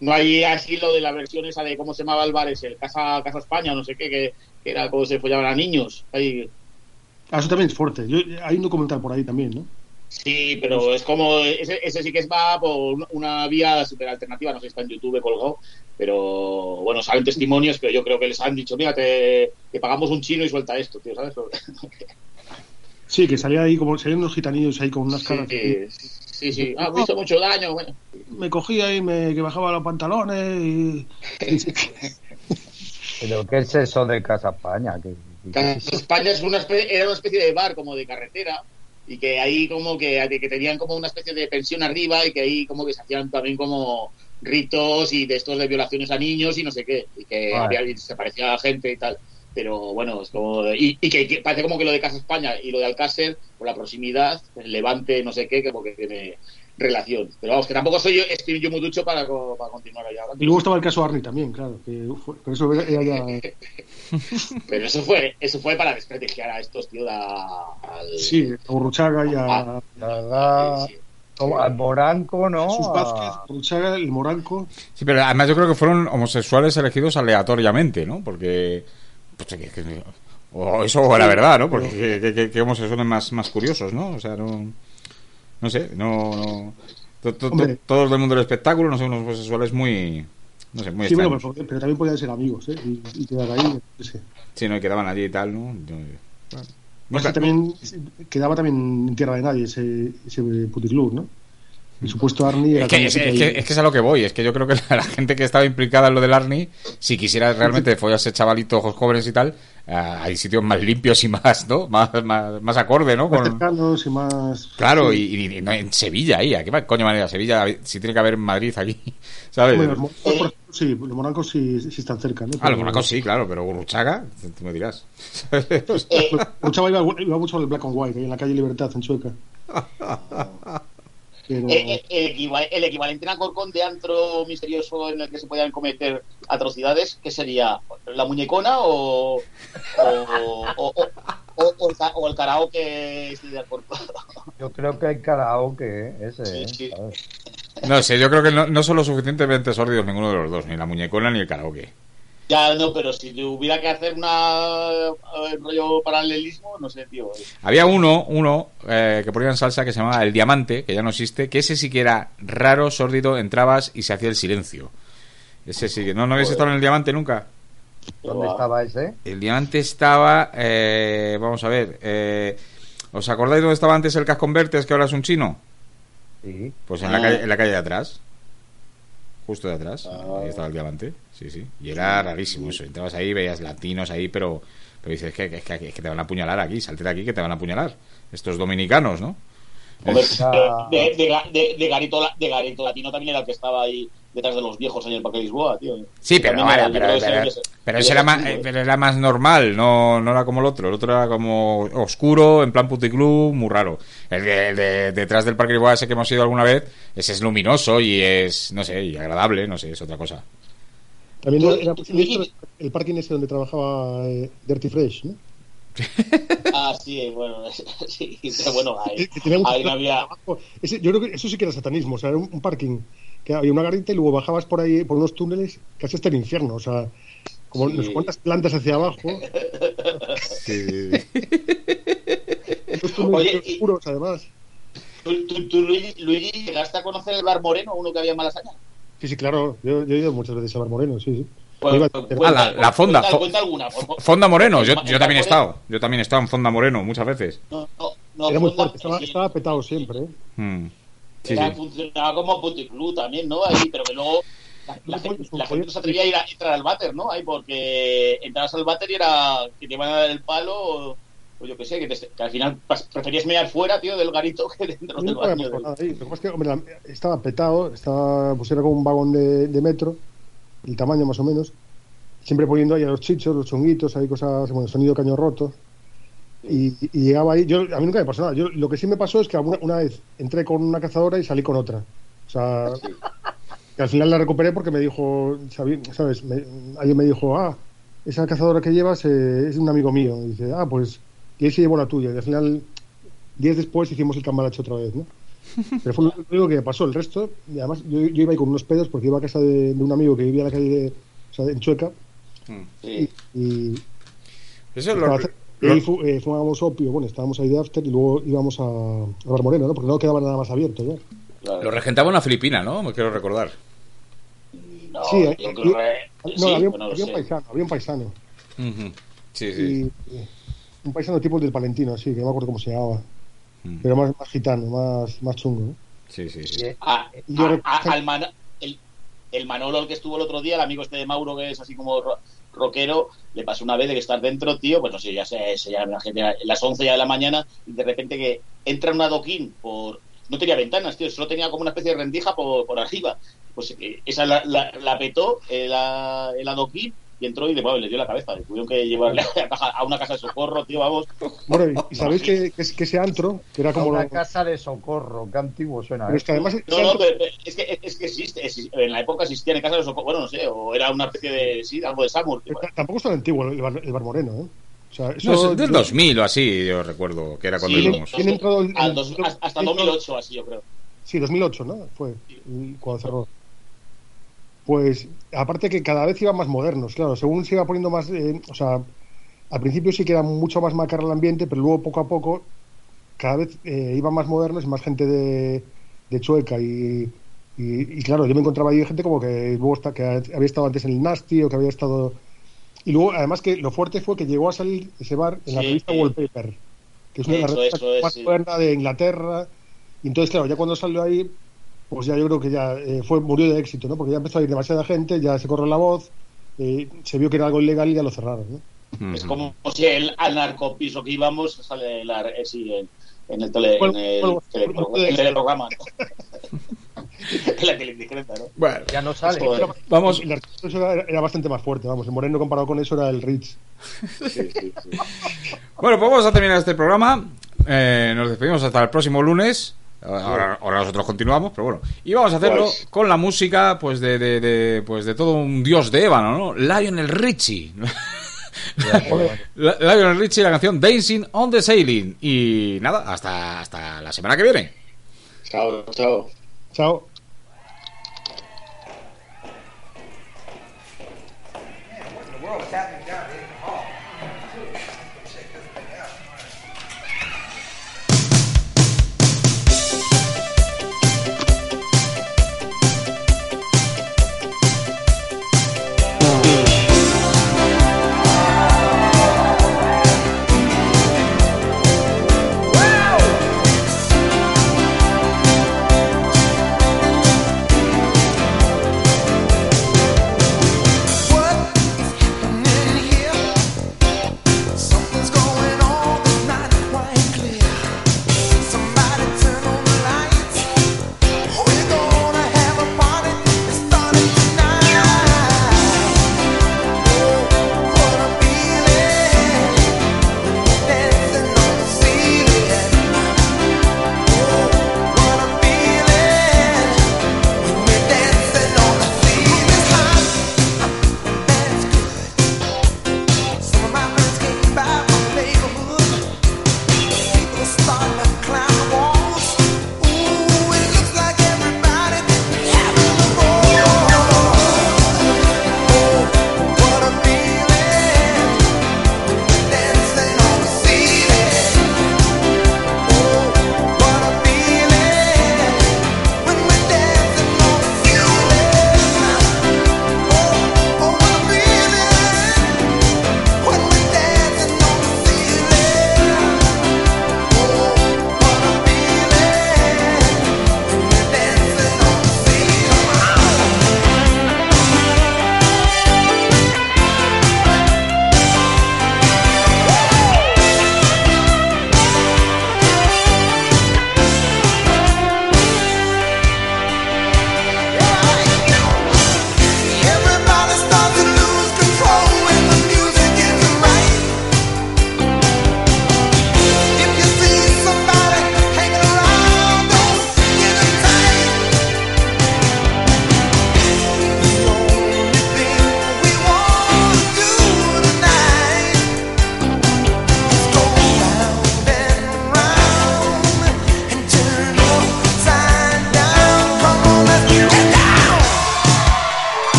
no hay así lo de la versión esa de cómo se llamaba el bar ese, el Casa, Casa España, no sé qué, que, que era cómo se follaban a niños. Ahí, Ah, eso también es fuerte. Yo, hay un documental por ahí también, ¿no? Sí, pero es como, ese, ese sí que es va por una- vía súper alternativa, no sé si está en YouTube colgado, pero bueno, salen testimonios, pero yo creo que les han dicho, mira, te, te pagamos un chino y suelta esto, tío, ¿sabes? Sí, que salía ahí como salían unos gitanillos ahí con unas caras. Sí, sí, sí, ah, me hizo mucho daño, bueno. Me cogía y me que bajaba los pantalones y, Pero ¿qué es eso de Casa España? Casa España es una especie, era una especie de bar como de carretera y que ahí como que, que tenían como una especie de pensión arriba y que ahí como que se hacían también como ritos y de estos de violaciones a niños y no sé qué y que Vale. había, se parecía a gente y tal pero bueno es como y, y que, que parece como que lo de Casa España y lo de Alcácer por la proximidad el Levante no sé qué como que tiene relación pero vamos que tampoco soy yo, estoy yo muy ducho para, co- para continuar allá y luego estaba el caso Arni también, claro. Que fue- pero eso era ya. pero eso fue eso fue para desprestigiar a estos tío da- al Sí, a Urruchaga y a Ah. Haga- Sí, sí. como al Moranco, ¿no? Jesús Vázquez, Urruchaga, el Moranco. Sí, pero además yo creo que fueron homosexuales elegidos aleatoriamente, ¿no? Porque... pues, que- que- o eso o la verdad, ¿no? Porque que, que- que- que homosexuales más, más curiosos, ¿no? O sea, no... No sé, no... no- to- to- todos del mundo del espectáculo no son unos homosexuales muy... No sé, muy Sí, bueno, pero, pero también podían ser amigos, ¿eh? Y, y quedar ahí. qué sé. Sí, no, y quedaban allí y tal, ¿no? Yo- bueno. Porque también quedaba también en tierra de nadie ese, ese puticlub, ¿no? El supuesto Arni era Es que, es, que es que, es que es a lo que voy. Es que yo creo que la, gente que estaba implicada en lo del Arni, si quisiera realmente follarse chavalitos ojos jóvenes y tal, hay sitios más limpios y más, ¿no? Más, más, más acorde, ¿no? más Con- cercanos y más. Claro, y, y- y no, en Sevilla ahí, ¿a qué coño manera? Sevilla, si tiene que haber en Madrid aquí, ¿sabes? Bueno, los ejemplo, sí, los morancos sí, sí están cerca, ¿no? Ah, los monacos sí, claro, pero Gurruchaga, tú me dirás. Eh, iba, iba mucho al Black and White, ahí en la calle Libertad, en Chueca. Pero, Eh, eh, el, equival- el equivalente a Corcón de antro misterioso en el que se podían cometer atrocidades, ¿qué sería? ¿La muñecona o, o, o, o- o- o el, el karaoke de Alcorcón? Yo creo que hay karaoke, ¿eh? ese, Sí, sí. ¿sabes? No sé, yo creo que no, no son lo suficientemente sórdidos ninguno de los dos, ni la muñecona ni el karaoke. Ya, no, pero si tuviera que hacer una eh, rollo paralelismo, no sé, tío. Había uno, uno eh, que ponía en salsa que se llamaba El Diamante, que ya no existe, que ese sí que era raro, sórdido, entrabas y se hacía el silencio. Ese sí que... ¿No, no habéis estado en El Diamante nunca? ¿Dónde estaba ese? El Diamante estaba... eh, vamos a ver... eh, ¿Os acordáis dónde estaba antes el Casconvertes, que ahora es un chino? Sí. Pues en, la Ah. calle, en la calle de atrás. Justo de atrás. Ah. Ahí estaba el diamante. Sí, sí. Y era rarísimo eso. Entrabas ahí, veías latinos ahí, pero, pero dices que, que, que, que te van a apuñalar aquí. Salte de aquí que te van a apuñalar. Estos dominicanos, ¿no? Hombre, Es- Ya. de, de, de, de Garito, La- de Garito Latino también era el que estaba ahí detrás de los viejos ahí en el Parque Lisboa, tío. Sí, pero, yo pero, pero, ese- pero ese era más, eh, ¿eh? pero era más normal, no, no era como el otro. El otro era como oscuro, en plan puticlub, muy raro. El de, detrás del Parque Lisboa, ese que hemos ido alguna vez, ese es luminoso y es, no sé, y agradable, no sé, es otra cosa. También era, el, parking ese donde trabajaba eh, Dirty Fresh, ¿no? Ah, sí, bueno, sí, bueno, ahí, ahí había... abajo. Ese- yo creo que eso sí que era satanismo, o sea, era un, un parking que había una garita y luego bajabas por ahí, por unos túneles, casi hasta el infierno, o sea, como Sí. unas cuantas plantas hacia abajo, unos túneles Oye, y- oscuros además. ¿Tú, tú, tú, Luigi, Luigi, llegaste a conocer el Bar Moreno, uno que había en Malasaña? Sí, sí, claro, yo, yo he ido muchas veces a Bar Moreno, sí, sí. Pues, pues, Ah, la- la fonda, Cuenta, cuenta alguna. por. Fonda Moreno, yo, El- yo también he estado. Yo también he estado en Fonda Moreno muchas veces. No, no, no, Era muy fuerte, estaba, sí, estaba petado siempre, ¿eh? Sí, era- sí. funcionaba como puticlub también, ¿no? Ahí, pero que luego la, la gente, la gente no se atrevía a ir a entrar al váter, ¿no? Ahí porque entrabas al váter y era que te iban a dar el palo o, o yo qué sé, que, te- que al final preferías mear fuera, tío, del garito que dentro del baño. pasado del- nada ahí. Lo que pasa es que, hombre, la- estaba petado, estaba, pues era como un vagón de, de metro, el tamaño más o menos, siempre poniendo ahí a los chichos, los chunguitos, ahí cosas, bueno, sonido caño roto. Y, y llegaba ahí, yo, a mí nunca me pasó nada. Yo, lo que sí me pasó es que alguna- una vez entré con una cazadora y salí con otra. O sea, que al final la recuperé porque me dijo, sabi- ¿sabes? Me, alguien me dijo, ah, esa cazadora que llevas eh, es un amigo mío. Y dice, ah, pues, y él se llevó la tuya. Y al final, días después hicimos el cambalacho otra vez, ¿no? Pero fue lo único que me pasó. El resto, y además, yo, yo iba ahí con unos pedos porque iba a casa de, de un amigo que vivía en la calle, de, o sea, en Chueca. Sí. Y, Eso es lo, y ahí fu- eh, fumábamos opio, bueno, estábamos ahí de after y luego íbamos a, a Bar Moreno, ¿no? Porque no quedaba nada más abierto ya. claro. lo regentaba una filipina, ¿no? Me quiero recordar. No, Sí, yo creo que- No, sí, había, bueno, había un paisano, había un paisano. Ujú. Sí, sí. Y, eh, un paisano tipo del Palentino, así, que no me acuerdo cómo se llamaba. Mm. Pero más, más gitano, más, más chungo, ¿no? Sí, sí, sí. A- Yo a- rec- a- al Mana- el, el Manolo, el que estuvo el otro día, el amigo este de Mauro, que es así como rockero, le pasó una vez de que estar dentro, tío, pues no sé, ya sé, se llama la gente las 11 ya de la mañana, y de repente que entra un adoquín por. No tenía ventanas, tío, solo tenía como una especie de rendija por, por arriba. Pues eh, esa la, la, la petó el, a- el adoquín y entró y de, bueno, le dio la cabeza. Le tuvieron que llevarle a, una casa de socorro, tío, vamos. Bueno, y, y sabéis que, que, es- que ese antro, que era como... una lo- casa de socorro, qué antiguo suena. pero es que además No, no, pero- pero es que, es que existe, exi- en la época existían en casa de socorro, bueno, no sé, o era una especie de, sí, algo de Samur. tío. tampoco es tan antiguo el bar, el bar Moreno, ¿eh? O sea, eso... No, es del 2000 o así, yo recuerdo que era cuando Sí, íbamos. ¿Quién entró el- Al el- dos- hasta hasta el- 2008, así yo creo. Sí, 2008, ¿no? Fue el- cuando cerró. Pues, aparte que cada vez iban más modernos, claro, según se iba poniendo más, eh, o sea, al principio sí que era mucho más macarra el ambiente, pero luego poco a poco cada vez eh, iban más modernos y más gente de, de Chueca y, y, y claro, yo me encontraba ahí gente como que luego está, que había estado antes en el Nasty o que había estado... Y luego, además que lo fuerte fue que llegó a salir ese bar en la Sí, revista sí. Wallpaper, que es una de las revistas más de Inglaterra. Y entonces, claro, ya cuando salió ahí, pues ya yo creo que ya eh, fue murió de éxito, ¿no? Porque ya empezó a ir demasiada gente, ya se corrió la voz, eh, se vio que era algo ilegal y ya lo cerraron, ¿no? Es como si el, al narcopiso que íbamos sale la, eh, sí, en, en el, tele, Bueno, en el, bueno, teleprograma. la ¿no? Bueno, Ya no sale. Joder. vamos. El eso era, era bastante más fuerte, vamos. El Moreno comparado con eso era el Ritz. Sí, sí, sí. Bueno, pues vamos a terminar este programa. Eh, nos despedimos hasta el próximo lunes. Ahora, ahora nosotros continuamos, pero bueno. Y vamos a hacerlo Pues- con la música pues de, de, de- pues de todo un dios de ébano, ¿no? Lionel Richie. La- Lionel Richie, la canción Dancing on the Sailing. Y nada, hasta, hasta la semana que viene. Chao, chao. Chao.